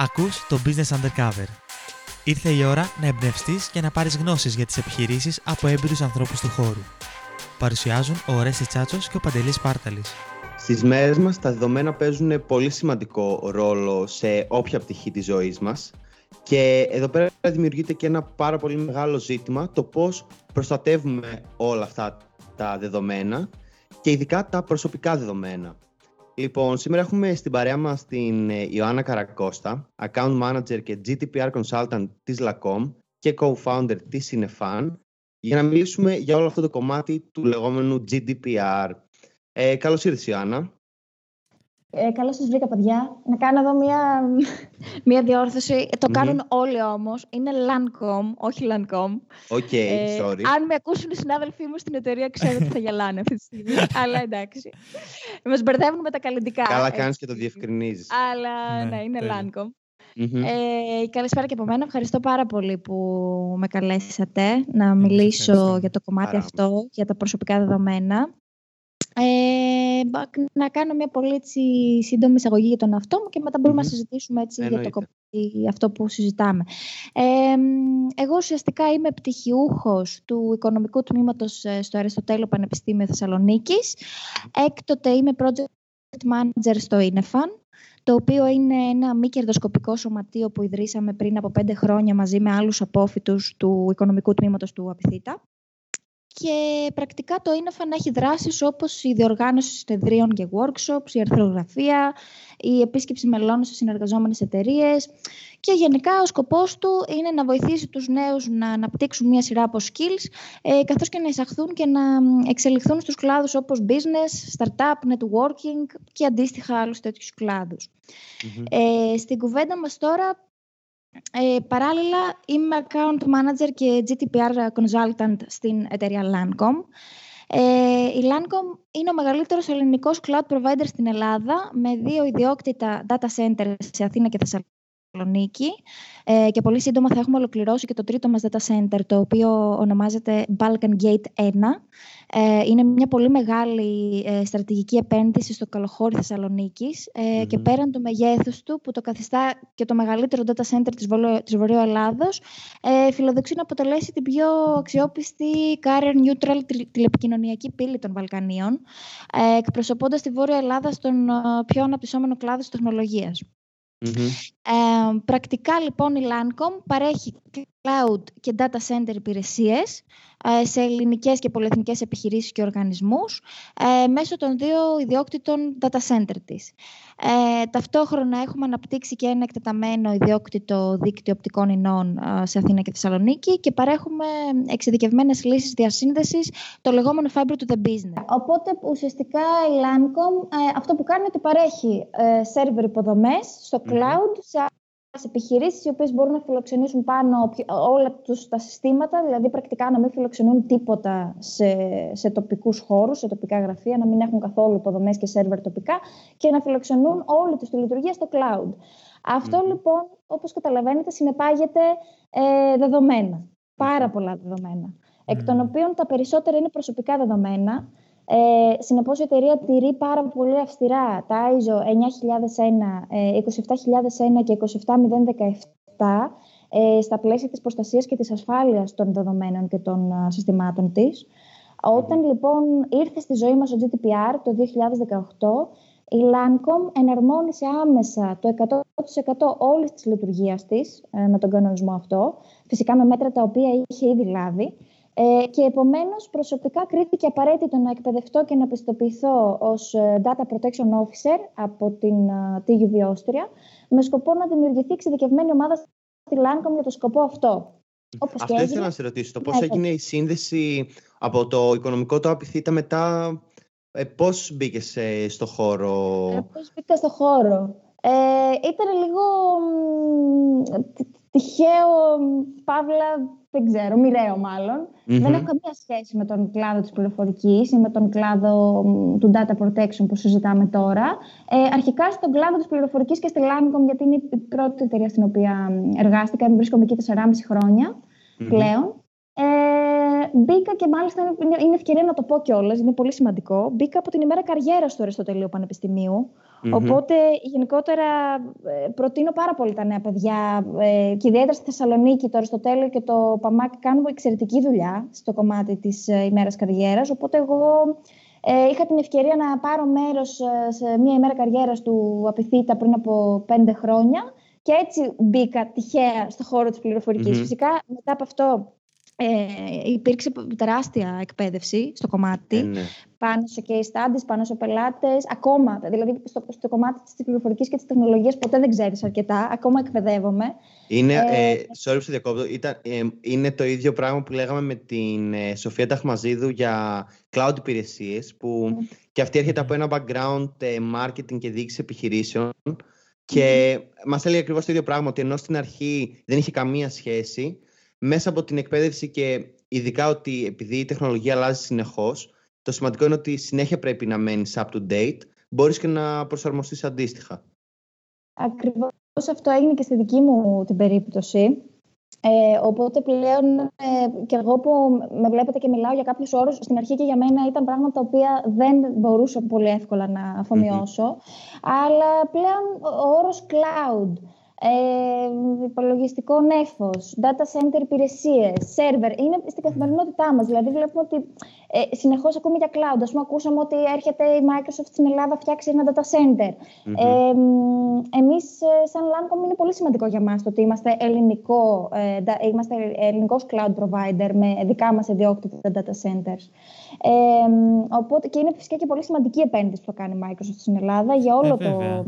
Ακούς το Business Undercover. Ήρθε η ώρα να εμπνευστείς και να πάρεις γνώσεις για τις επιχειρήσεις από έμπειρους ανθρώπους του χώρου. Παρουσιάζουν ο Ρέσης Τσάτσος και ο Παντελής Πάρταλης. Στις μέρες μας τα δεδομένα παίζουν πολύ σημαντικό ρόλο σε όποια πτυχή της ζωής μας και εδώ πέρα δημιουργείται και ένα πάρα πολύ μεγάλο ζήτημα το πώς προστατεύουμε όλα αυτά τα δεδομένα και ειδικά τα προσωπικά δεδομένα. Λοιπόν, σήμερα έχουμε στην παρέα μας την ε, Ιωάννα Καρακώστα, Account Manager και GDPR Consultant της Lancom και Co-Founder της Cinefan, για να μιλήσουμε για όλο αυτό το κομμάτι του λεγόμενου GDPR. Ε, καλώς ήρθες, Ιωάννα. Ε, καλώς σας βρήκα, παιδιά. Να κάνω εδώ μία, μία διόρθωση. Το κάνουν όλοι όμως. Είναι Lancom, όχι Lancom. Οκ, okay, sorry. Αν με ακούσουν οι συνάδελφοί μου στην εταιρεία, ξέρω ότι θα γελάνε αυτή τη στιγμή. Αλλά εντάξει. Μας μπερδεύουν με τα καλλιτικά. Καλά κάνεις και το διευκρινίζεις. Αλλά ναι, ναι είναι Lancom. Ε, καλησπέρα και από μένα. Ευχαριστώ πάρα πολύ που με καλέσατε να μιλήσω για το κομμάτι αυτό, για τα προσωπικά δεδομένα. Ε, να κάνω μια πολύ έτσι, σύντομη εισαγωγή για τον εαυτό μου και μετά μπορούμε να συζητήσουμε έτσι, για το κομμάτι αυτό που συζητάμε. Ε, εγώ ουσιαστικά είμαι πτυχιούχος του οικονομικού τμήματος ε, στο Αριστοτέλειο Πανεπιστήμιο Θεσσαλονίκης. Έκτοτε είμαι project manager στο Inefan, το οποίο είναι ένα μη κερδοσκοπικό σωματείο που ιδρύσαμε πριν από πέντε χρόνια μαζί με άλλους απόφοιτους του οικονομικού τμήματος του Απιθύτα και πρακτικά το να έχει δράσεις όπως η διοργάνωση συνεδρίων και workshops, η αρθρογραφία, η επίσκεψη μελών σε συνεργαζόμενες εταιρείες. και γενικά ο σκοπός του είναι να βοηθήσει τους νέους να αναπτύξουν μια σειρά από skills ε, καθώς και να εισαχθούν και να εξελιχθούν στους κλάδους όπως business, startup, networking και αντίστοιχα άλλους τέτοιους Ε, στην κουβέντα μας τώρα ε, παράλληλα, είμαι account manager και GDPR consultant στην εταιρεία Lancom. Ε, η Lancom είναι ο μεγαλύτερος ελληνικός cloud provider στην Ελλάδα με δύο ιδιόκτητα data centers σε Αθήνα και Θεσσαλονίκη ε, και πολύ σύντομα θα έχουμε ολοκληρώσει και το τρίτο μας data center το οποίο ονομάζεται Balkan Gate 1 ε, είναι μια πολύ μεγάλη ε, στρατηγική επένδυση στο καλοχώρι Θεσσαλονίκης. Ε, και πέραν του μεγέθους του που το καθιστά και το μεγαλύτερο data center της, Βολο, της Βορείου Ελλάδος ε, φιλοδοξεί να αποτελέσει την πιο αξιόπιστη carrier neutral τηλεπικοινωνιακή πύλη των Βαλκανίων ε, εκπροσωπώντας τη Βόρεια Ελλάδα στον πιο αναπτυσσόμενο κλάδο της τεχνολογίας. Ε, πρακτικά λοιπόν η Lancom παρέχει cloud και data center υπηρεσίες ε, σε ελληνικές και πολυεθνικές επιχειρήσεις και οργανισμούς ε, μέσω των δύο ιδιόκτητων data center της. Ε, ταυτόχρονα έχουμε αναπτύξει και ένα εκτεταμένο ιδιόκτητο δίκτυο οπτικών ινών σε Αθήνα και Θεσσαλονίκη και παρέχουμε εξειδικευμένες λύσεις διασύνδεσης, το λεγόμενο fiber to the business. Οπότε ουσιαστικά η Lancom αυτό που κάνει είναι ότι παρέχει σερβερ υποδομές στο cloud σε επιχειρήσεις οι οποίες μπορούν να φιλοξενήσουν πάνω όλα τους τα συστήματα, δηλαδή πρακτικά να μην φιλοξενούν τίποτα σε, σε τοπικούς χώρους, σε τοπικά γραφεία, να μην έχουν καθόλου υποδομές και σερβερ τοπικά και να φιλοξενούν όλη τους τη λειτουργία στο cloud. Αυτό λοιπόν, όπως καταλαβαίνετε, συνεπάγεται ε, δεδομένα. Πάρα πολλά δεδομένα. Εκ των οποίων τα περισσότερα είναι προσωπικά δεδομένα. Ε, Συνεπώς, η εταιρεία τηρεί πάρα πολύ αυστηρά τα ISO 9001, 27001 και 27017 ε, στα πλαίσια της προστασίας και της ασφάλειας των δεδομένων και των α, συστημάτων της. Όταν λοιπόν ήρθε στη ζωή μας ο GDPR το 2018, η Lancom εναρμόνισε άμεσα το 100% όλης της λειτουργίας της ε, με τον κανονισμό αυτό, φυσικά με μέτρα τα οποία είχε ήδη λάβει, ε, και επομένως προσωπικά κρίθηκε απαραίτητο να εκπαιδευτώ και να πιστοποιηθώ ως ε, Data Protection Officer από την uh, ε, TUV Austria με σκοπό να δημιουργηθεί εξειδικευμένη ομάδα στη Lancom για το σκοπό αυτό. Όπως αυτό ήθελα να σε ρωτήσω. Το πώς ναι, έγινε η σύνδεση από το οικονομικό το απειθήτα μετά. Ε, πώς μπήκε στο χώρο; Ε, πώς μπήκα στο χώρο; Ε, ήταν λίγο τυχαίο, παύλα, δεν ξέρω, μοιραίο Δεν έχω καμία σχέση με τον κλάδο της πληροφορικής ή με τον κλάδο του data protection που συζητάμε τώρα. Ε, αρχικά στον κλάδο της πληροφορικής και στη Lamicom, γιατί είναι η πρώτη εταιρεία στην οποία εργάστηκα, βρίσκομαι εκεί 4,5 χρόνια πλέον. Ε, μπήκα και μάλιστα είναι ευκαιρία να το πω κιόλας, είναι πολύ σημαντικό. Μπήκα από την ημέρα καριέρας του Αριστοτελείου Πανεπιστημίου, Οπότε γενικότερα ε, προτείνω πάρα πολύ τα νέα παιδιά ε, και ιδιαίτερα στη Θεσσαλονίκη, το Αριστοτέλειο και το Παμάκ κάνουν εξαιρετική δουλειά στο κομμάτι της ε, ημέρας καριέρας. Οπότε εγώ ε, είχα την ευκαιρία να πάρω μέρος σε μια ημέρα καριέρας του Απιθύτα πριν από πέντε χρόνια. Και έτσι μπήκα τυχαία στο χώρο της πληροφορικης Φυσικά μετά από αυτό ε, υπήρξε τεράστια εκπαίδευση στο κομμάτι, ε, ναι. πάνω σε case studies, πάνω σε πελάτες, ακόμα, δηλαδή στο, στο κομμάτι της πληροφορικής και της τεχνολογίας ποτέ δεν ξέρεις αρκετά, ακόμα εκπαιδεύομαι. Είναι, ε, ε sorry που διακόπτω, ε, είναι το ίδιο πράγμα που λέγαμε με την ε, Σοφία Ταχμαζίδου για cloud υπηρεσίες, που mm. και αυτή έρχεται από ένα background ε, marketing και διοίκηση επιχειρήσεων, και mm. μας έλεγε ακριβώς το ίδιο πράγμα, ότι ενώ στην αρχή δεν είχε καμία σχέση, μέσα από την εκπαίδευση και ειδικά ότι επειδή η τεχνολογία αλλάζει συνεχώς, το σημαντικό είναι ότι συνέχεια πρέπει να μένεις up to date, μπορείς και να προσαρμοστείς αντίστοιχα. Ακριβώς αυτό έγινε και στη δική μου την περίπτωση. Ε, οπότε πλέον ε, και εγώ που με βλέπετε και μιλάω για κάποιους όρους, στην αρχή και για μένα ήταν πράγματα τα οποία δεν μπορούσα πολύ εύκολα να αφομοιωσω Αλλά πλέον ο όρος cloud, ε, υπολογιστικό νέφος, data center υπηρεσίες, server, είναι στην καθημερινότητά μας. Δηλαδή βλέπουμε ότι ε, συνεχώς ακούμε για cloud. Ας πούμε ακούσαμε ότι έρχεται η Microsoft στην Ελλάδα φτιάξει ένα data center. Mm-hmm. Ε, εμείς ε, σαν Lancome είναι πολύ σημαντικό για μας το ότι είμαστε, ελληνικό, ε, είμαστε ελληνικός cloud provider με δικά μας ιδιόκτητα data centers. Ε, οπότε, και είναι φυσικά και πολύ σημαντική επένδυση που θα κάνει η Microsoft στην Ελλάδα για όλο το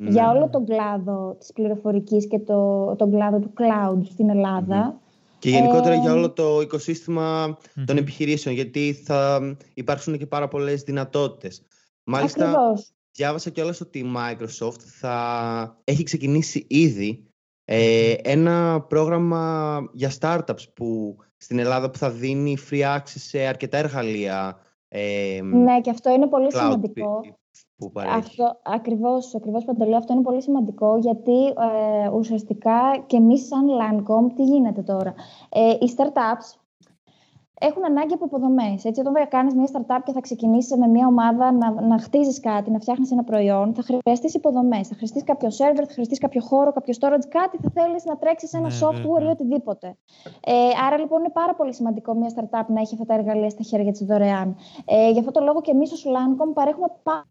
ναι, για όλο ναι. τον κλάδο της πληροφορικής και το, τον κλάδο του cloud στην ελλαδα Και γενικότερα για ε, όλο το οικοσυστημα των επιχειρήσεων, γιατί θα υπάρξουν και πάρα πολλές δυνατότητες. Μάλιστα, Ακριβώς. διάβασα κιόλας ότι η Microsoft θα έχει ξεκινήσει ήδη ε, ένα πρόγραμμα για startups που στην Ελλάδα που θα δίνει free access σε αρκετά εργαλεία. Ε, ναι, και αυτό είναι πολύ σημαντικό που παρέχει. Αυτό, ακριβώς, ακριβώς Παντελή, αυτό είναι πολύ σημαντικό γιατί ε, ουσιαστικά και εμείς σαν Lancome τι γίνεται τώρα; Ε, οι startups έχουν ανάγκη από υποδομέ. Έτσι, όταν κάνεις μια startup και θα ξεκινήσεις με μια ομάδα να, να χτίζεις κάτι, να φτιάχνεις ένα προϊόν, θα χρειαστείς υποδομές. Θα χρειαστείς κάποιο server, θα χρειαστείς κάποιο χώρο, κάποιο storage, κάτι θα θέλεις να τρέξεις ένα ναι, software ή οτιδήποτε. Ε, άρα λοιπόν είναι πάρα πολύ σημαντικό μια startup να έχει αυτά τα εργαλεία στα χέρια της δωρεάν. Ε, γι' αυτό το λόγο και εμείς ως Lancome παρέχουμε πάρα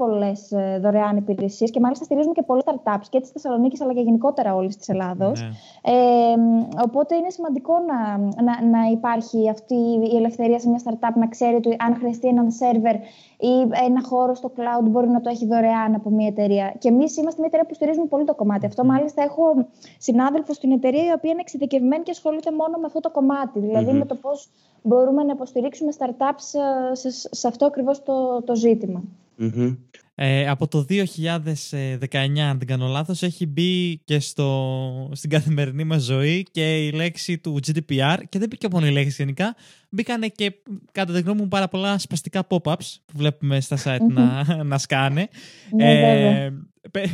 πολλές ε, δωρεάν υπηρεσίες και μάλιστα στηρίζουμε και πολλές startups και τη Θεσσαλονίκη αλλά και γενικότερα όλης της Ελλάδος. Ναι. Ε, οπότε είναι σημαντικό να, να, να, υπάρχει αυτή η ελευθερία σε μια startup να ξέρει ότι αν χρειαστεί έναν σερβερ ή ένα χώρο στο cloud μπορεί να το έχει δωρεάν από μια εταιρεία. Και εμείς είμαστε μια εταιρεία που στηρίζουμε πολύ το κομμάτι αυτό. Ναι. Μάλιστα, έχω συνάδελφο στην εταιρεία η οποία είναι εξειδικευμένη και ασχολείται μόνο με αυτό το κομμάτι. Δηλαδή με το πώς μπορούμε να υποστηρίξουμε startups ε, σε, σε αυτό ακριβώς το, το ζήτημα. Ε, από το 2019, αν δεν κάνω λάθος, έχει μπει και στο, στην καθημερινή μας ζωή και η λέξη του GDPR και δεν μπήκε μόνο η λέξη γενικά, μπήκανε και κατά τη γνώμη μου πάρα πολλά σπαστικά pop-ups που βλέπουμε στα site να, να σκάνε. Ναι, ε,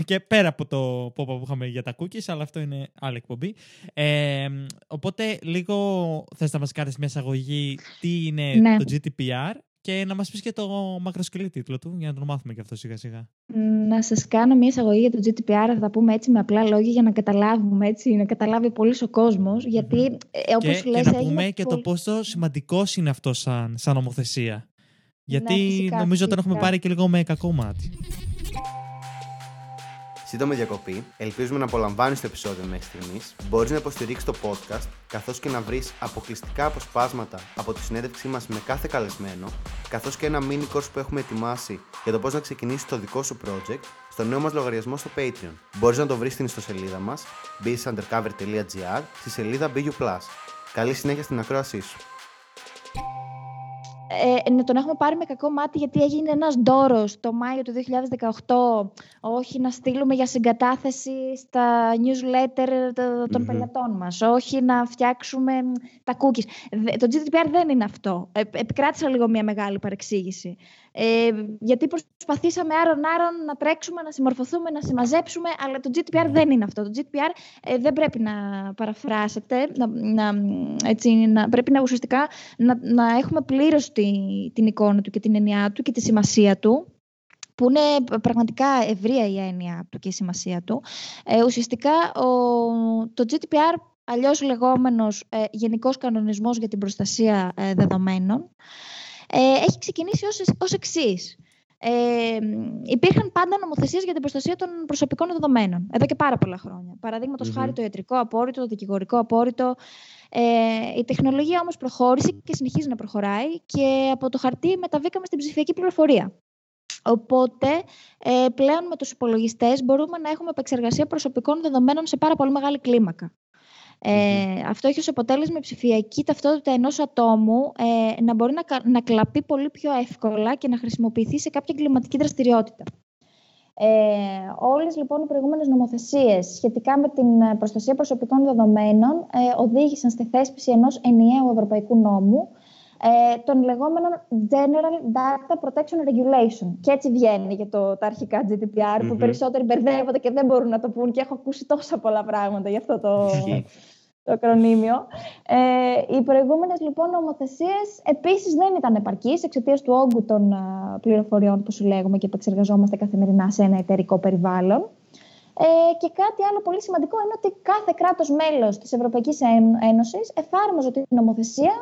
και πέρα από το pop-up που είχαμε για τα cookies, αλλά αυτό είναι άλλη εκπομπή. Ε, οπότε λίγο θες να μας κάνεις μια εισαγωγή τι είναι ναι. το GDPR και να μας πεις και το μακροσκελή τίτλο του, για να το μάθουμε και αυτό σιγά σιγά. Να σας κάνω μια εισαγωγή για το GDPR, θα τα πούμε έτσι με απλά λόγια για να καταλάβουμε, έτσι, να καταλάβει πολύ ο κόσμος, γιατί mm-hmm. όπως και, λες... Και να πούμε και το πόσο σημαντικός είναι αυτό σαν, σαν νομοθεσία. Γιατί ναι, φυσικά, νομίζω ότι τον έχουμε πάρει και λίγο με κακό μάτι. Σύντομη διακοπή. Ελπίζουμε να απολαμβάνεις το επεισόδιο μέχρι στιγμής. Μπορείς να υποστηρίξεις το podcast, καθώς και να βρεις αποκλειστικά αποσπάσματα από τη συνέντευξή μας με κάθε καλεσμένο, καθώς και ένα mini course που έχουμε ετοιμάσει για το πώς να ξεκινήσεις το δικό σου project στο νέο μας λογαριασμό στο Patreon. Μπορείς να το βρεις στην ιστοσελίδα μας businessundercover.gr στη σελίδα BU. Καλή συνέχεια στην ακρόασή σου ε, να τον έχουμε πάρει με κακό μάτι γιατί έγινε ένας ντόρος το Μάιο του 2018 όχι να στείλουμε για συγκατάθεση στα newsletter των mm πελατών μας, όχι να φτιάξουμε τα cookies. Το GDPR δεν είναι αυτό. Ε, επικράτησα λίγο μια μεγάλη παρεξήγηση. Ε, γιατί προσπαθήσαμε άρον-άρον να τρέξουμε, να συμμορφωθούμε, να συμμαζέψουμε, αλλά το GDPR δεν είναι αυτό. Το GDPR ε, δεν πρέπει να παραφράσετε, να, να, έτσι, να, πρέπει να ουσιαστικά να, να έχουμε πλήρως τη, την εικόνα του και την εννοιά του και τη σημασία του που είναι πραγματικά ευρεία η έννοια του και η σημασία του. Ε, ουσιαστικά ο, το GDPR, αλλιώς λεγόμενος ε, Γενικός Κανονισμός για την Προστασία ε, Δεδομένων, ε, έχει ξεκινήσει ως, ως εξής. Ε, υπήρχαν πάντα νομοθεσίες για την προστασία των προσωπικών δεδομένων, εδώ και πάρα πολλά χρόνια. Παραδείγματος χάρη το ιατρικό απόρριτο, το δικηγορικό απόρριτο. Ε, η τεχνολογία όμως προχώρησε και συνεχίζει να προχωράει και από το χαρτί μεταβήκαμε στην ψηφιακή πληροφορία. Οπότε, ε, πλέον με τους υπολογιστές μπορούμε να έχουμε επεξεργασία προσωπικών δεδομένων σε πάρα πολύ μεγάλη κλίμακα. Ε, αυτό έχει ως αποτέλεσμα η ψηφιακή ταυτότητα ενός ατόμου ε, να μπορεί να, να κλαπεί πολύ πιο εύκολα και να χρησιμοποιηθεί σε κάποια εγκληματική δραστηριότητα. Ε, όλες λοιπόν οι προηγούμενες νομοθεσίες σχετικά με την προστασία προσωπικών δεδομένων ε, οδήγησαν στη θέσπιση ενός ενιαίου ευρωπαϊκού νόμου ε, των λεγόμενων General Data Protection Regulation. Και έτσι βγαίνει για το, τα αρχικά GDPR, που περισσότεροι μπερδεύονται και δεν μπορούν να το πούν και έχω ακούσει τόσα πολλά πράγματα για αυτό το, το ακρονίμιο. Ε, οι προηγούμενες λοιπόν νομοθεσίες επίσης δεν ήταν επαρκείς εξαιτίας του όγκου των πληροφοριών που συλλέγουμε και επεξεργαζόμαστε καθημερινά σε ένα εταιρικό περιβάλλον. Ε, και κάτι άλλο πολύ σημαντικό είναι ότι κάθε κράτος μέλος της Ευρωπαϊκής Ένωσης εφάρμοζε την νομοθεσία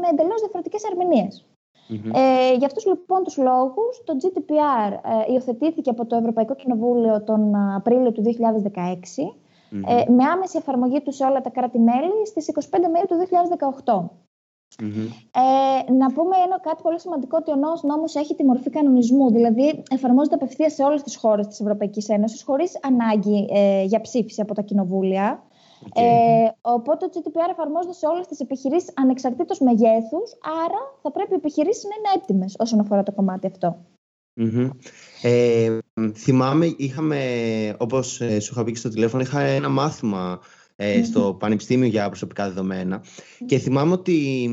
με εντελώς διαφορετικές ερμηνείες. Mm-hmm. Ε, για αυτούς λοιπόν τους λόγους το GDPR ε, υιοθετήθηκε από το Ευρωπαϊκό Κοινοβούλιο τον Απρίλιο του 2016 ε, με άμεση εφαρμογή του σε όλα τα κράτη-μέλη στις 25 Μαΐου του 2018. Ε, να πούμε ένα κάτι πολύ σημαντικό ότι ο νόμος, νόμος έχει τη μορφή κανονισμού, δηλαδή εφαρμόζεται απευθείας σε όλες τις χώρες της Ευρωπαϊκής Ένωσης χωρίς ανάγκη ε, για ψήφιση από τα κοινοβούλια. Ε, οπότε το GDPR εφαρμόζεται σε όλες τις επιχειρήσεις ανεξαρτήτως μεγέθους, άρα θα πρέπει οι επιχειρήσεις να είναι έτοιμες όσον αφορά το κομμάτι αυτό. Ε, θυμάμαι, είχαμε, όπως ε, σου είχα πει και στο τηλέφωνο, είχα ένα μάθημα ε, στο Πανεπιστήμιο για προσωπικά δεδομένα. Και θυμάμαι ότι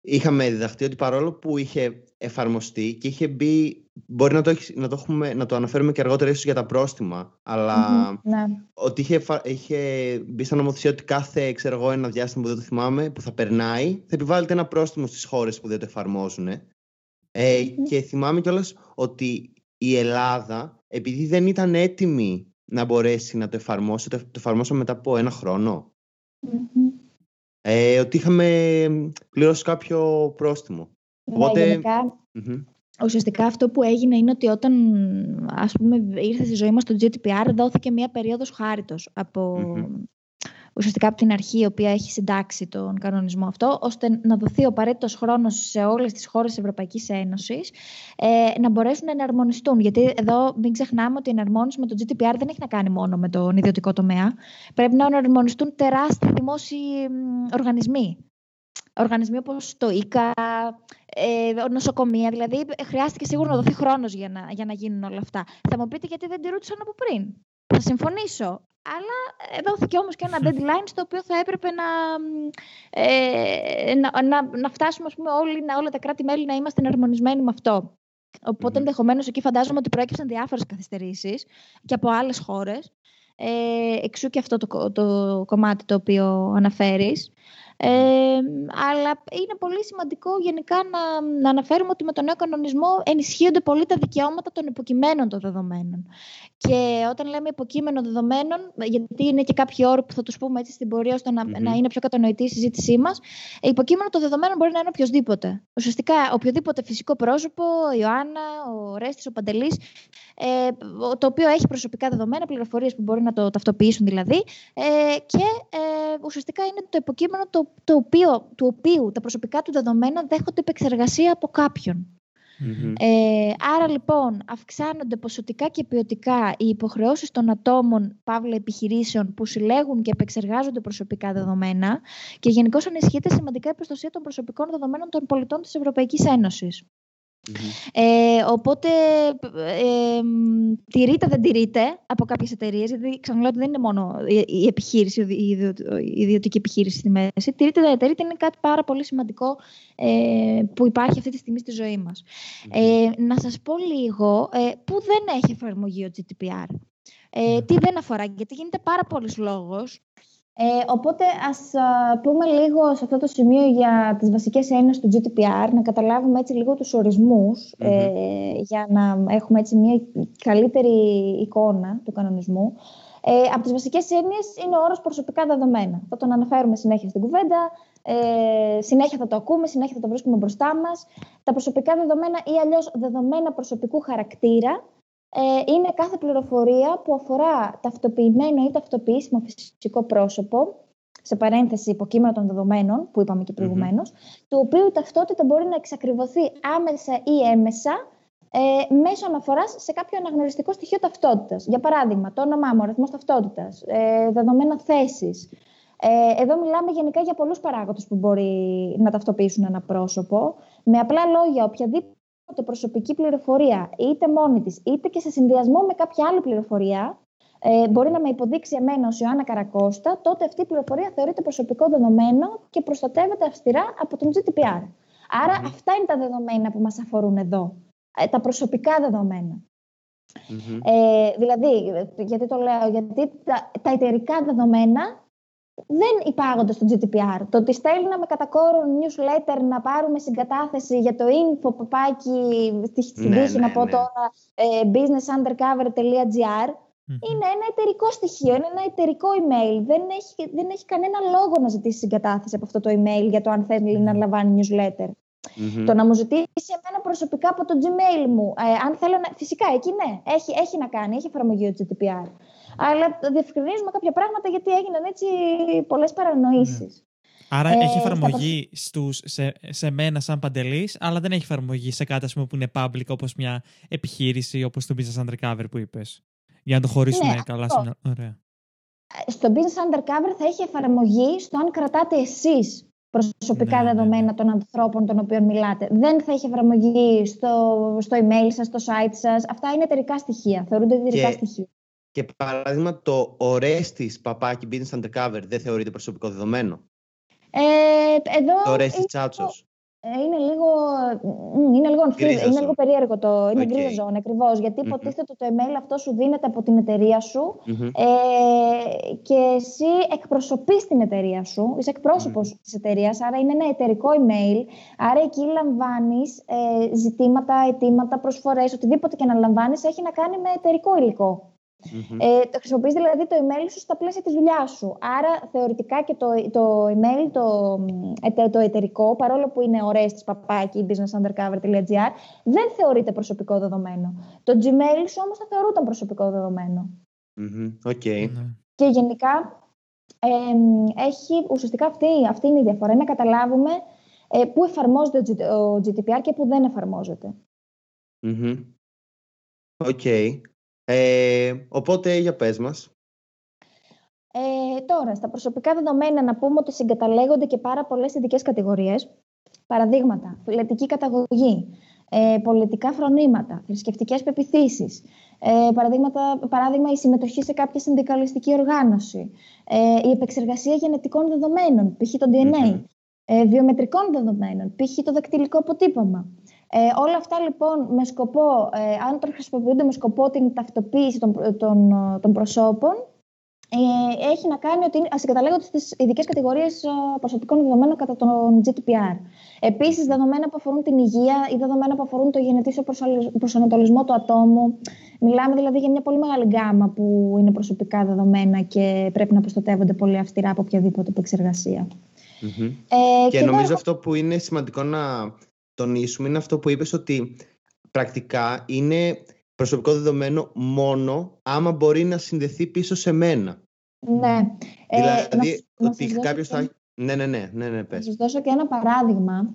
είχαμε διδαχτεί ότι παρόλο που είχε εφαρμοστεί και είχε μπει, μπορεί να το, να το, έχουμε, να το αναφέρουμε και αργότερα ίσως για τα πρόστιμα, ναι. ότι είχε, είχε μπει στα νομοθεσία ότι κάθε, ξέρω εγώ, ένα διάστημα που δεν το θυμάμαι, που θα περνάει, θα επιβάλλεται ένα πρόστιμο στις χώρες που δεν το εφαρμόζουν. Ε, Και θυμάμαι κιόλας ότι η Ελλάδα, επειδή δεν ήταν έτοιμη να μπορέσει να το εφαρμόσει. Το, το εφαρμόσαμε μετά από ένα Ε, ότι είχαμε πληρώσει κάποιο πρόστιμο. Ναι, Οπότε... Ουσιαστικά αυτό που έγινε είναι ότι όταν ας πούμε, ήρθε στη ζωή μας το GDPR δόθηκε μια περίοδος χάριτος από ουσιαστικά από την αρχή η οποία έχει συντάξει τον κανονισμό αυτό, ώστε να δοθεί ο απαραίτητος χρόνος σε όλες τις χώρες της Ευρωπαϊκής Ένωσης ε, να μπορέσουν να εναρμονιστούν. Γιατί εδώ μην ξεχνάμε ότι η εναρμόνιση με το GDPR δεν έχει να κάνει μόνο με τον ιδιωτικό τομέα. Πρέπει να εναρμονιστούν τεράστιοι δημόσιοι οργανισμοί. Οργανισμοί όπως το ΙΚΑ, ε, νοσοκομεία, δηλαδή χρειάστηκε σίγουρα να δοθεί χρόνος για να, για να γίνουν όλα αυτά. Θα μου πείτε γιατί δεν τηρούνταν από πριν. Θα συμφωνήσω. Αλλά δόθηκε όμως και ένα deadline στο οποίο θα έπρεπε να, ε, να, να, να, φτάσουμε ας πούμε, όλοι, να, όλα τα κράτη-μέλη να είμαστε εναρμονισμένοι με αυτό. Οπότε, ενδεχομένως εκεί φαντάζομαι ότι προέκυψαν διάφορες καθυστερήσεις και από άλλες χώρες. Ε, εξού και αυτό το, το κομμάτι το οποίο αναφέρεις. Ε, αλλά είναι πολύ σημαντικό γενικά να, να αναφέρουμε ότι με τον νέο κανονισμό ενισχύονται πολύ τα δικαιώματα των υποκειμένων των δεδομένων. Και όταν λέμε υποκείμενο δεδομένων, γιατί είναι και κάποιοι όροι που θα τους πούμε έτσι στην πορεία, ώστε να, να είναι πιο κατανοητή η συζήτησή μας, υποκείμενο των δεδομένων μπορεί να είναι οποιοδήποτε. Ουσιαστικά, οποιοδήποτε φυσικό πρόσωπο, η Ιωάννα, ο Ρέστης, ο Παντελής, ε, το οποίο έχει προσωπικά δεδομένα, πληροφορίες που μπορεί να το ταυτοποιήσουν δηλαδή, ε, και ε, ουσιαστικά είναι το υποκείμενο το, το οποίο, του οποίου τα προσωπικά του δεδομένα δέχονται επεξεργασία από κάποιον. Ε, άρα λοιπόν αυξάνονται ποσοτικά και ποιοτικά οι υποχρεώσεις των ατόμων παύλα επιχειρήσεων που συλλέγουν και επεξεργάζονται προσωπικά δεδομένα και γενικώς ενισχύεται σημαντικά η προστασία των προσωπικών δεδομένων των πολιτών της Ευρωπαϊκής Ένωσης. Ε, οπότε ε, τηρείται, δεν τηρείται από κάποιες εταιρείες, γιατί ξαναλέω ότι δεν είναι μόνο η επιχείρηση, η ιδιωτική επιχείρηση στη μέση. Τηρείται, δεν τηρείται, είναι κάτι πάρα πολύ σημαντικό ε, που υπάρχει αυτή τη στιγμή στη ζωή μας. Ε, να σας πω λίγο ε, που δεν έχει εφαρμογή ο GDPR. Ε, τι δεν αφορά, γιατί γίνεται πάρα πολλής λόγος Ε, οπότε ας πούμε λίγο σε αυτό το σημείο για τις βασικές έννοιες του GDPR, να καταλάβουμε έτσι λίγο τους ορισμούς, ε, για να έχουμε έτσι μια καλύτερη εικόνα του κανονισμού. Ε, από τις βασικές έννοιες είναι ο όρος προσωπικά δεδομένα. Θα τον αναφέρουμε συνέχεια στην κουβέντα, ε, συνέχεια θα το ακούμε, συνέχεια θα το βρίσκουμε μπροστά μας. Τα προσωπικά δεδομένα ή αλλιώς δεδομένα προσωπικού χαρακτήρα ε, είναι κάθε πληροφορία που αφορά ταυτοποιημένο ή ταυτοποιήσιμο φυσικό πρόσωπο, σε παρένθεση υποκείμενο των δεδομένων, που είπαμε και προηγουμένως, mm-hmm. του οποίου η ταυτότητα μπορεί να εξακριβωθεί άμεσα ή έμεσα ε, μέσω αναφοράς σε κάποιο αναγνωριστικό στοιχείο ταυτότητας. Για παράδειγμα, το όνομά μου, ο αριθμός ταυτότητας, ε, δεδομένα θέσης. Ε, εδώ μιλάμε γενικά για πολλούς παράγοντες που μπορεί να ταυτοποιήσουν ένα πρόσωπο. Με απλά λόγια, οποιαδήποτε προσωπική πληροφορία, είτε μόνη της, είτε και σε συνδυασμό με κάποια άλλη πληροφορία, ε, μπορεί να με υποδείξει εμένα ως Ιωάννα Καρακώστα, τότε αυτή η πληροφορία θεωρείται προσωπικό δεδομένο και προστατεύεται αυστηρά από τον GDPR. αρα αυτά είναι τα δεδομένα που μας αφορούν εδώ. Ε, τα προσωπικά Ε, δηλαδή, γιατί το λέω, γιατί τα, τα εταιρικά δεδομένα δεν υπάγονται στο GDPR. Το ότι στέλναμε κατά κόρο newsletter να πάρουμε συγκατάθεση για το info παπάκι στην ναι, τύχη, ναι, να πω ναι. τώρα ε, businessundercover.gr είναι ένα εταιρικό στοιχείο, είναι ένα εταιρικό email. Δεν έχει, δεν έχει κανένα λόγο να ζητήσει συγκατάθεση από αυτό το email για το αν θέλει να λαμβάνει newsletter. Mm-hmm. Το να μου ζητήσει εμένα προσωπικά από το Gmail μου, ε, αν θέλω να. Φυσικά, εκεί ναι, έχει, έχει να κάνει, έχει εφαρμογή ο GDPR. Αλλά διευκρινίζουμε κάποια πράγματα γιατί έγιναν έτσι πολλές παρανοήσεις. Mm. Άρα ε, έχει εφαρμογή στους, σε, σε μένα σαν παντελής, αλλά δεν έχει εφαρμογή σε κάτι πούμε, που είναι public, όπως μια επιχείρηση, όπως το Business Undercover που είπες. Για να το χωρίσουμε ναι, καλά. Ωραία. Ε, στο Business Undercover θα έχει εφαρμογή στο αν κρατάτε εσείς προσωπικά ναι, ναι, δεδομένα ναι. των ανθρώπων των οποίων μιλάτε. Δεν θα έχει εφαρμογή στο, στο email σας, στο site σας. Αυτά είναι εταιρικά στοιχεία, θεωρούνται εταιρικά στοιχεία. Και παράδειγμα το ορέστης παπάκι business undercover δεν θεωρείται προσωπικό δεδομένο; Ε, εδώ το ορέστης τσάτσος. Ε, είναι λίγο, είναι λίγο, είναι λίγο περίεργο το. Είναι okay. γκρίζα ζώνη ακριβώς. Γιατί mm-hmm. υποτίθεται ότι το email αυτό σου δίνεται από την εταιρεία σου mm-hmm. ε, και εσύ εκπροσωπείς την εταιρεία σου. Είσαι εκπρόσωπος mm-hmm. της εταιρείας, άρα είναι ένα εταιρικό email. Άρα εκεί λαμβάνεις ε, ζητήματα, αιτήματα, προσφορές, οτιδήποτε και να λαμβάνεις έχει να κάνει με εταιρικό υλικό. Mm-hmm. Ε, το χρησιμοποιείς δηλαδή το email σου στα πλαίσια της δουλειάς σου. Άρα θεωρητικά και το, το email, το, ε, το εταιρικό, παρόλο που είναι ωραίες της παπάκι, businessundercover.gr, δεν θεωρείται προσωπικό δεδομένο. Το Gmail σου όμως θα θεωρούταν προσωπικό δεδομένο. Mm-hmm. Okay. Και γενικά ε, έχει ουσιαστικά αυτή, αυτή είναι η διαφορά. Είναι να καταλάβουμε ε, πού εφαρμόζεται ο GDPR και πού δεν εφαρμόζεται. Οκ. Okay. Ε, οπότε, για πες μας. Ε, τώρα, στα προσωπικά δεδομένα να πούμε ότι συγκαταλέγονται και πάρα πολλές ειδικές κατηγορίες. Παραδείγματα, φιλετική καταγωγή, ε, πολιτικά φρονήματα, θρησκευτικές πεποιθήσεις, ε, παράδειγμα η συμμετοχή σε κάποια συνδικαλιστική οργάνωση, ε, η επεξεργασία γενετικών δεδομένων, π.χ. το DNA, ε, βιομετρικών δεδομένων, π.χ. το δακτυλικό αποτύπωμα, ε, όλα αυτά λοιπόν με σκοπό, ε, αν τον χρησιμοποιούνται με σκοπό την ταυτοποίηση των, των, των προσώπων, ε, έχει να κάνει ότι συγκαταλέγονται στις ειδικές κατηγορίες ε, προσωπικών δεδομένων κατά τον GDPR. Επίσης, δεδομένα που αφορούν την υγεία ή δεδομένα που αφορούν το γενετήσιο προσανατολισμό του ατόμου. Μιλάμε δηλαδή για μια πολύ μεγάλη γκάμα που είναι προσωπικά δεδομένα και πρέπει να προστατεύονται πολύ αυστηρά από οποιαδήποτε επεξεργασία. Mm-hmm. Ε, και, και νομίζω αυτό που είναι σημαντικό να τονίσουμε είναι αυτό που είπες ότι πρακτικά είναι προσωπικό δεδομένο μόνο άμα μπορεί να συνδεθεί πίσω σε μένα. Ναι. Ε, δηλαδή ε, ότι κάποιος θα... Ναι, ναι, ναι, ναι, ναι, πες. Να σας δώσω και ένα παράδειγμα.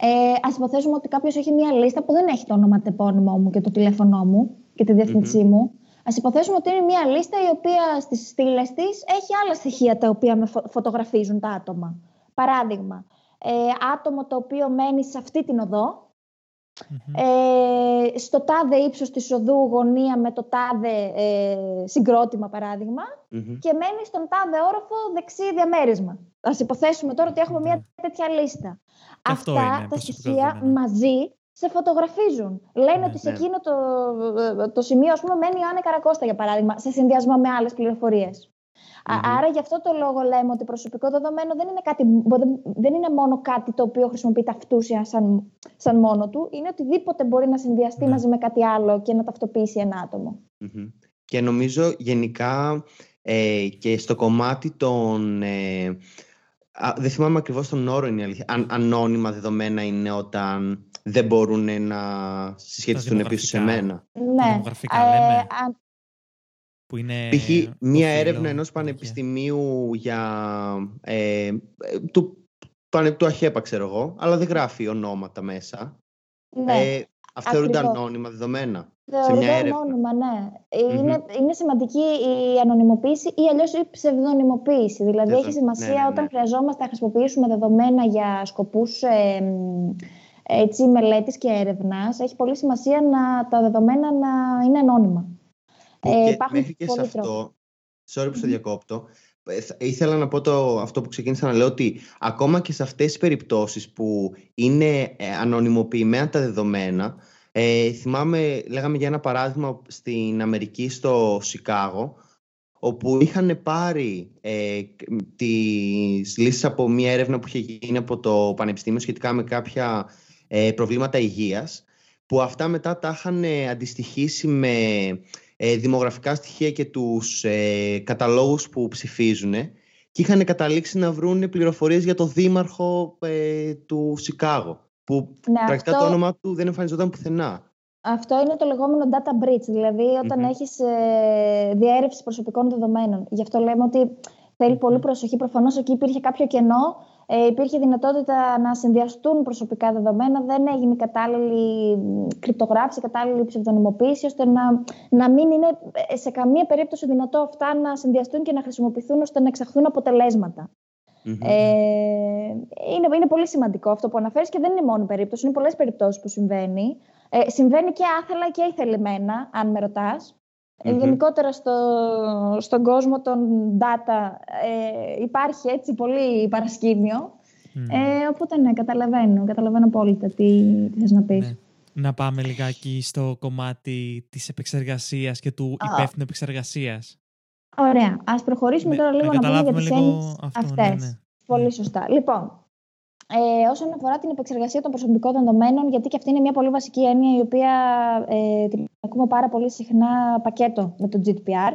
Ε, ας υποθέσουμε ότι κάποιος έχει μια λίστα που δεν έχει το όνομα τεπώνυμό μου και το τηλέφωνό μου και τη διευθυνσή μου. Ας υποθέσουμε ότι είναι μια λίστα η οποία στις στήλες της έχει άλλα στοιχεία τα οποία με φωτογραφίζουν τα άτομα. Παράδειγμα, ε, άτομο το οποίο μένει σε αυτή την οδο ε, στο τάδε ύψος της οδού γωνία με το τάδε ε, συγκρότημα και μένει στον τάδε όροφο δεξί διαμέρισμα. Ας υποθέσουμε τώρα ότι έχουμε μια τέτοια λίστα. Αυτά τα στοιχεία μαζί σε φωτογραφίζουν. Λένε ναι, ότι σε ναι. εκείνο το, το σημείο, ας πούμε, μένει η Άννα Καρακώστα, για παράδειγμα, σε συνδυασμό με άλλες πληροφορίες. Άρα γι' αυτό το λόγο λέμε ότι προσωπικό δεδομένο δεν είναι, κάτι, δεν είναι μόνο κάτι το οποίο χρησιμοποιείται αυτούσια σαν, σαν μόνο του. Είναι οτιδήποτε μπορεί να συνδυαστεί ναι. μαζί με κάτι άλλο και να ταυτοποιήσει ένα Και νομίζω γενικά ε, και στο κομμάτι των... Ε, δεν θυμάμαι ακριβώς τον όρο είναι η αλήθεια. Αν, ανώνυμα δεδομένα είναι όταν δεν μπορούν να συσχετιστούν επίσης σε μένα. Ναι. Ε, που είναι Π.χ. μία έρευνα ενός πανεπιστημίου για ε, του, του ΑΧΕΠΑ ξέρω εγώ, αλλά δεν γράφει ονόματα μέσα. Ναι, ε, αυτά θεωρούνται ανώνυμα δεδομένα. Θεωρούνται ανώνυμα, ναι. Είναι, είναι σημαντική η ανωνυμοποίηση ή αλλιώς η ψευδονυμοποίηση. Δηλαδή έχει σημασία ναι, ναι, όταν ναι. χρειαζόμαστε να χρησιμοποιήσουμε δεδομένα για σκοπούς ε, έτσι, μελέτης και έρευνας. Έχει πολύ σημασία να, τα δεδομένα να είναι ανώνυμα. Ε, και μέχρι και σε αυτό, sorry που σε διακόπτω, ε, ήθελα να πω το, αυτό που ξεκίνησα να λέω ότι ακόμα και σε αυτές τις περιπτώσεις που είναι ε, ανωνυμοποιημένα τα δεδομένα ε, θυμάμαι, λέγαμε για ένα παράδειγμα στην Αμερική, στο Σικάγο όπου είχαν πάρει ε, τις λύσεις από μια έρευνα που είχε γίνει από το Πανεπιστήμιο σχετικά με κάποια ε, προβλήματα υγείας που αυτά μετά τα είχαν αντιστοιχίσει με ε, δημογραφικά στοιχεία και τους ε, καταλόγους που ψηφίζουν και είχαν καταλήξει να βρουν πληροφορίες για το δήμαρχο ε, του Σικάγο που ναι, πρακτικά το όνομά του δεν εμφανιζόταν πουθενά. Αυτό είναι το λεγόμενο data breach, δηλαδή όταν mm-hmm. έχεις ε, διέρευση προσωπικών δεδομένων. Γι' αυτό λέμε ότι θέλει πολύ προσοχή. Προφανώς εκεί υπήρχε κάποιο κενό ε, υπήρχε δυνατότητα να συνδυαστούν προσωπικά δεδομένα, δεν έγινε κατάλληλη κρυπτογράφηση, κατάλληλη ψευδονυμοποίηση, ώστε να, να μην είναι σε καμία περίπτωση δυνατό αυτά να συνδυαστούν και να χρησιμοποιηθούν ώστε να εξαχθούν Ε, είναι, είναι πολύ σημαντικό αυτό που αναφέρεις και δεν είναι μόνο περίπτωση, είναι πολλές περιπτώσεις που συμβαίνει. Ε, συμβαίνει και άθελα και ηθελημένα, αν με ρωτάς. Mm-hmm. Γενικότερα στο, στον κόσμο των data ε, υπάρχει έτσι πολύ παρασκήνιο. Ε, οπότε ναι, καταλαβαίνω, καταλαβαίνω απόλυτα τι, τι θες να πεις. Ναι. Να πάμε λιγάκι στο κομμάτι της επεξεργασίας και του oh. υπεύθυνου επεξεργασίας. Ωραία. Ας προχωρήσουμε ναι, τώρα λίγο να, να πούμε για τις έννοιες αυτές. Ναι, ναι. Πολύ σωστά. Λοιπόν, ε, όσον αφορά την επεξεργασία των προσωπικών δεδομένων, γιατί και αυτή είναι μια πολύ βασική έννοια η οποία ε, την ακούμε πάρα πολύ συχνά πακέτο με το GDPR.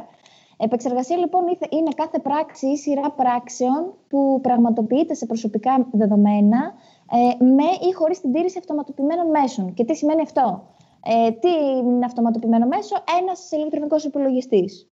Επεξεργασία λοιπόν είναι κάθε πράξη ή σειρά πράξεων που πραγματοποιείται σε προσωπικά δεδομένα ε, με ή χωρίς την τήρηση αυτοματοποιημένων μέσων. Και τι σημαίνει αυτό; Ε, τι είναι αυτοματοποιημένο μέσο, ένας ηλεκτρονικός υπολογιστής.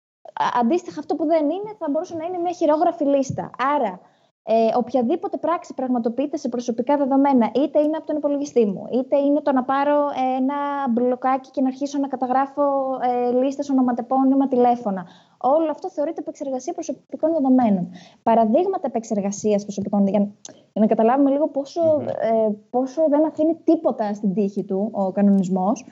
Αντίστοιχα αυτό που δεν είναι θα μπορούσε να είναι μια χειρόγραφη λίστα. Άρα ε, οποιαδήποτε πράξη πραγματοποιείται σε προσωπικά δεδομένα, είτε είναι από τον υπολογιστή μου, είτε είναι το να πάρω ένα μπλοκάκι και να αρχίσω να καταγράφω ε, λίστες ονοματεπώνυμα τηλέφωνα. Όλο αυτό θεωρείται επεξεργασία προσωπικών δεδομένων. Παραδείγματα επεξεργασίας προσωπικών δεδομένων, για να καταλάβουμε λίγο πόσο, ε, πόσο δεν αφήνει τίποτα στην τύχη του ο κανονισμός.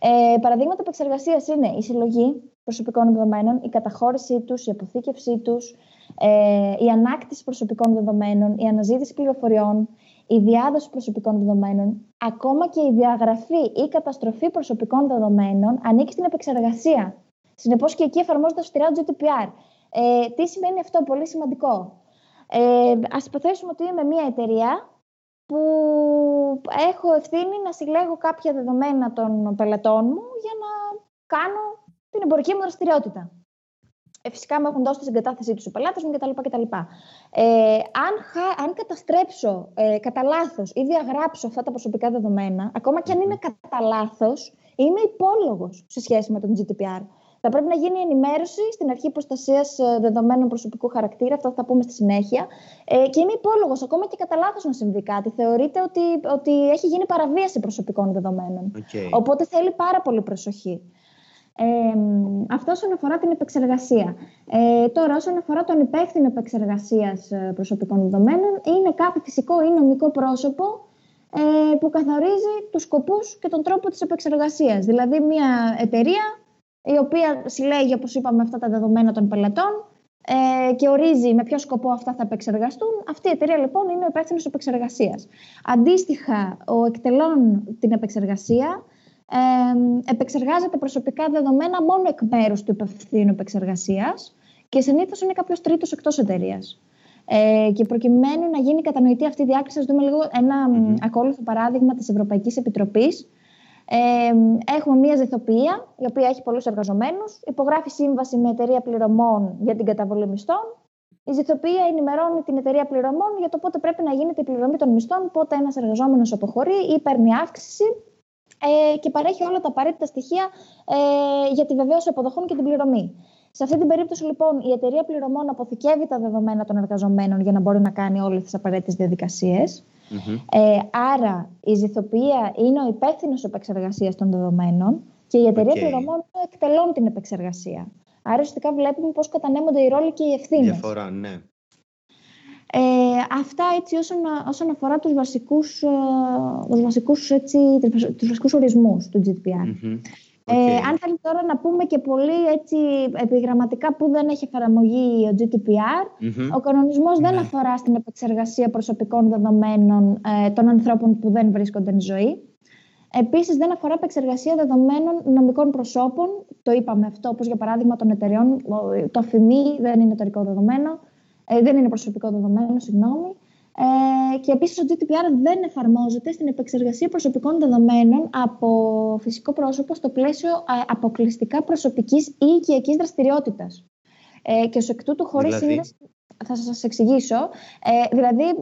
Ε, παραδείγματα επεξεργασίας είναι η συλλογή προσωπικών δεδομένων, η καταχώρησή τους, η αποθήκευσή τους, ε, η ανάκτηση προσωπικών δεδομένων, η αναζήτηση πληροφοριών, η διάδοση προσωπικών δεδομένων, ακόμα και η διαγραφή ή καταστροφή προσωπικών δεδομένων ανήκει στην επεξεργασία. Συνεπώς και εκεί εφαρμόζεται αυστηρά το GDPR. Ε, τι σημαίνει αυτό, πολύ σημαντικό. Ε, Α υποθέσουμε ότι είμαι μια εταιρεία που έχω ευθύνη να συλλέγω κάποια δεδομένα των πελατών μου για να κάνω την εμπορική μου δραστηριότητα. Ε, φυσικά μου έχουν δώσει την συγκατάθεσή τους οι πελάτες μου κτλ. κτλ. Ε, αν, αν καταστρέψω ε, κατά λάθος ή διαγράψω αυτά τα προσωπικά δεδομένα, ακόμα και αν είναι κατά λάθος, είμαι υπόλογος σε σχέση με τον GDPR. Θα πρέπει να γίνει ενημέρωση στην αρχή προστασίας ε, δεδομένων προσωπικού χαρακτήρα, αυτό θα πούμε στη συνέχεια. Ε, και είμαι υπόλογος, ακόμα και κατά λάθος να συμβεί κάτι. Θεωρείται ότι, ότι έχει γίνει παραβίαση προσωπικών δεδομένων. Okay. Οπότε θέλει πάρα πολύ προσοχή. Ε, αυτό όσον αφορά την επεξεργασία. Ε, τώρα, όσον αφορά τον υπεύθυνο επεξεργασίας ε, προσωπικών δεδομένων, είναι κάθε φυσικό ή νομικό πρόσωπο ε, που καθορίζει τους σκοπούς και τον τρόπο της επεξεργασίας. Δηλαδή, μια εταιρεία η οποία συλλέγει, όπως είπαμε, αυτά τα δεδομένα των πελατών ε, και ορίζει με ποιο σκοπό αυτά θα επεξεργαστούν. Αυτή η εταιρεία, λοιπόν, είναι ο υπεύθυνος επεξεργασίας. Αντίστοιχα, ο εκτελών την επεξεργασία επεξεργάζεται προσωπικά δεδομένα μόνο εκ μέρους του υπευθύνου επεξεργασίας και συνήθως είναι κάποιος τρίτος εκτός εταιρείας. Ε, και προκειμένου να γίνει κατανοητή αυτή η διάκριση, ας δούμε λίγο ένα mm-hmm. ακόλουθο παράδειγμα της Ευρωπαϊκής Επιτροπής. Ε, έχουμε μία ζηθοποιία, η οποία έχει πολλούς εργαζομένους, υπογράφει σύμβαση με εταιρεία πληρωμών για την καταβολή μισθών. Η ζηθοποιία ενημερώνει την εταιρεία πληρωμών για το πότε πρέπει να γίνεται η πληρωμή των μισθών, πότε ένας εργαζόμενος αποχωρεί ή παίρνει αύξηση ε, και παρέχει όλα τα απαραίτητα στοιχεία ε, για τη βεβαίωση αποδοχών και την πληρωμή. Σε αυτή την περίπτωση, λοιπόν, η εταιρεία πληρωμών αποθηκεύει τα δεδομένα των εργαζομένων για να μπορεί να κάνει όλες τις απαραίτητες διαδικασίες. Ε, άρα, η ζηθοποιία είναι ο υπεύθυνος επεξεργασίας των δεδομένων και η εταιρεία okay. πληρωμών εκτελώνει την επεξεργασία. Άρα, ουσιαστικά βλέπουμε πώς κατανέμονται οι ρόλοι και οι ευθύνες. Διαφορά, ναι. Ε, αυτά έτσι όσον, όσον αφορά τους βασικούς, ε, τους βασικούς, έτσι, τους βασικούς ορισμούς του GDPR. Ε, αν θέλει τώρα να πούμε και πολύ έτσι, επιγραμματικά που δεν έχει εφαρμογή ο GDPR, ο κανονισμός δεν ναι. αφορά στην επεξεργασία προσωπικών δεδομένων ε, των ανθρώπων που δεν βρίσκονται εν ζωή. Επίσης, δεν αφορά επεξεργασία δεδομένων νομικών προσώπων. Το είπαμε αυτό, όπως για παράδειγμα των εταιρεών. Το αφημί δεν είναι εταιρικό δεδομένο, ε, δεν είναι προσωπικό δεδομένο, συγγνώμη. Ε, και επίσης το GDPR δεν εφαρμόζεται στην επεξεργασία προσωπικών δεδομένων από φυσικό πρόσωπο στο πλαίσιο ε, αποκλειστικά προσωπικής ή οικιακής δραστηριότητας. Ε, και ως εκ τούτου χωρίς δηλαδή... σύνδεση θα σας εξηγήσω. Ε, δηλαδή, ε,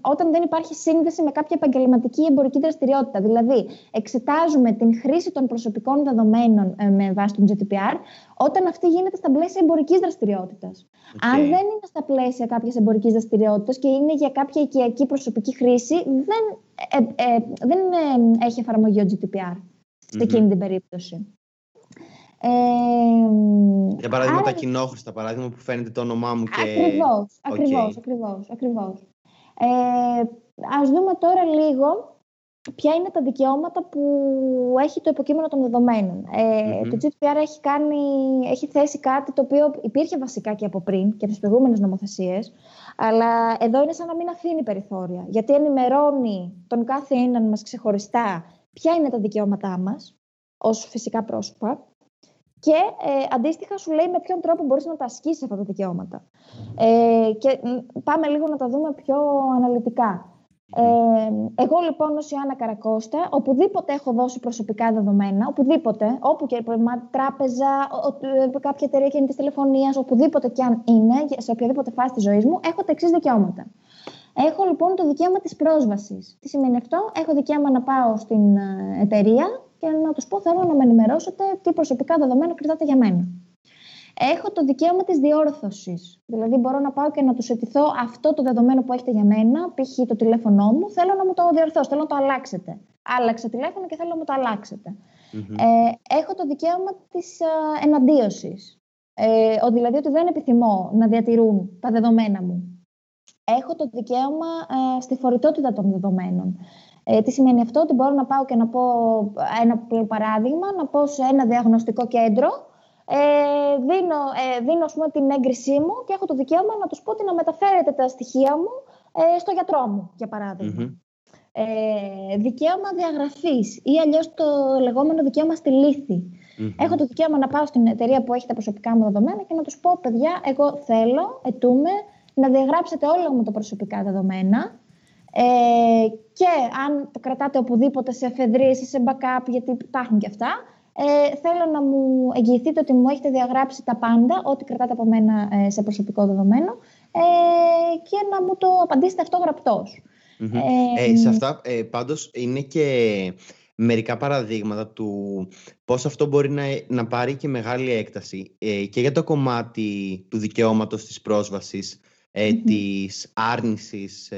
όταν δεν υπάρχει σύνδεση με κάποια επαγγελματική ή εμπορική δραστηριότητα. Δηλαδή, εξετάζουμε την χρήση των προσωπικών δεδομένων ε, με βάση τον GDPR, όταν αυτή γίνεται στα πλαίσια εμπορικής δραστηριότητας. Αν δεν είναι στα πλαίσια κάποιας εμπορικής δραστηριότητας και είναι για κάποια οικιακή προσωπική χρήση, δεν, ε, ε, δεν έχει εφαρμογή ο GDPR σε εκείνη την περίπτωση. Ε, Για παράδειγμα, άρα... τα κοινόχρηστα, παράδειγμα που φαίνεται το όνομά μου και... Ακριβώς, ακριβώς, ακριβώς, ακριβώς. Ε, ας δούμε τώρα λίγο ποια είναι τα δικαιώματα που έχει το υποκείμενο των δεδομένων. Ε, Το GDPR έχει, κάνει, έχει θέσει κάτι το οποίο υπήρχε βασικά και από πριν και από τις προηγούμενες νομοθεσίες, αλλά εδώ είναι σαν να μην αφήνει περιθώρια, γιατί ενημερώνει τον κάθε έναν μας ξεχωριστά ποια είναι τα δικαιώματά μας, ως φυσικά πρόσωπα, και ε, αντίστοιχα σου λέει με ποιον τρόπο μπορείς να τα ασκήσεις αυτά τα δικαιώματα. Ε, και πάμε λίγο να τα δούμε πιο αναλυτικά. Ε, εγώ λοιπόν ως Ιωάννα Καρακώστα, οπουδήποτε έχω δώσει προσωπικά δεδομένα, οπουδήποτε, όπου και τράπεζα, ε, κάποια εταιρεία κινητής τηλεφωνίας, οπουδήποτε και αν είναι, σε οποιαδήποτε φάση της ζωής μου, έχω τα εξής δικαιώματα. Έχω λοιπόν το δικαίωμα της πρόσβασης. Τι σημαίνει αυτό; Έχω δικαίωμα να πάω στην ε, εταιρεία και να τους πω: Θέλω να με ενημερώσετε τι προσωπικά δεδομένα κρατάτε για μένα. Έχω το δικαίωμα της διόρθωσης. Δηλαδή, μπορώ να πάω και να τους αιτηθώ αυτό το δεδομένο που έχετε για μένα, π.χ. το τηλέφωνό μου, θέλω να μου το διορθώσετε, θέλω να το αλλάξετε. Άλλαξα τηλέφωνο και θέλω να μου το αλλαξετε Ε, έχω το δικαίωμα της ε, εναντίωσης. Ε, δηλαδή ότι δεν επιθυμώ να διατηρούν τα δεδομένα μου. Έχω το δικαίωμα ε, στη φορητότητα των δεδομένων. Ε, τι σημαίνει αυτό, ότι μπορώ να πάω και να πω ένα παράδειγμα, να πω σε ένα διαγνωστικό κέντρο, ε, δίνω, ε, δίνω ας πούμε, την έγκρισή μου και έχω το δικαίωμα να τους πω ότι να μεταφέρετε τα στοιχεία μου ε, στο γιατρό μου, για παραδειγμα Ε, δικαίωμα διαγραφής ή αλλιώς το λεγόμενο δικαίωμα στη λυθη Έχω το δικαίωμα να πάω στην εταιρεία που έχει τα προσωπικά μου δεδομένα και να τους πω, παιδιά, εγώ θέλω, ετούμε, να διαγράψετε όλα μου τα προσωπικά δεδομένα ε, και αν το κρατάτε οπουδήποτε σε εφεδρίες ή σε backup, γιατί υπάρχουν και αυτά, ε, θέλω να μου εγγυηθείτε ότι μου έχετε διαγράψει τα πάντα, ό,τι κρατάτε από μένα ε, σε προσωπικό δεδομένο ε, και να μου το απαντήσετε αυτό Ε, σε αυτά ε, πάντως είναι και μερικά παραδείγματα του πώς αυτό μπορεί να, να πάρει και μεγάλη έκταση ε, και για το κομμάτι του δικαιώματος της πρόσβασης, ε, της άρνησης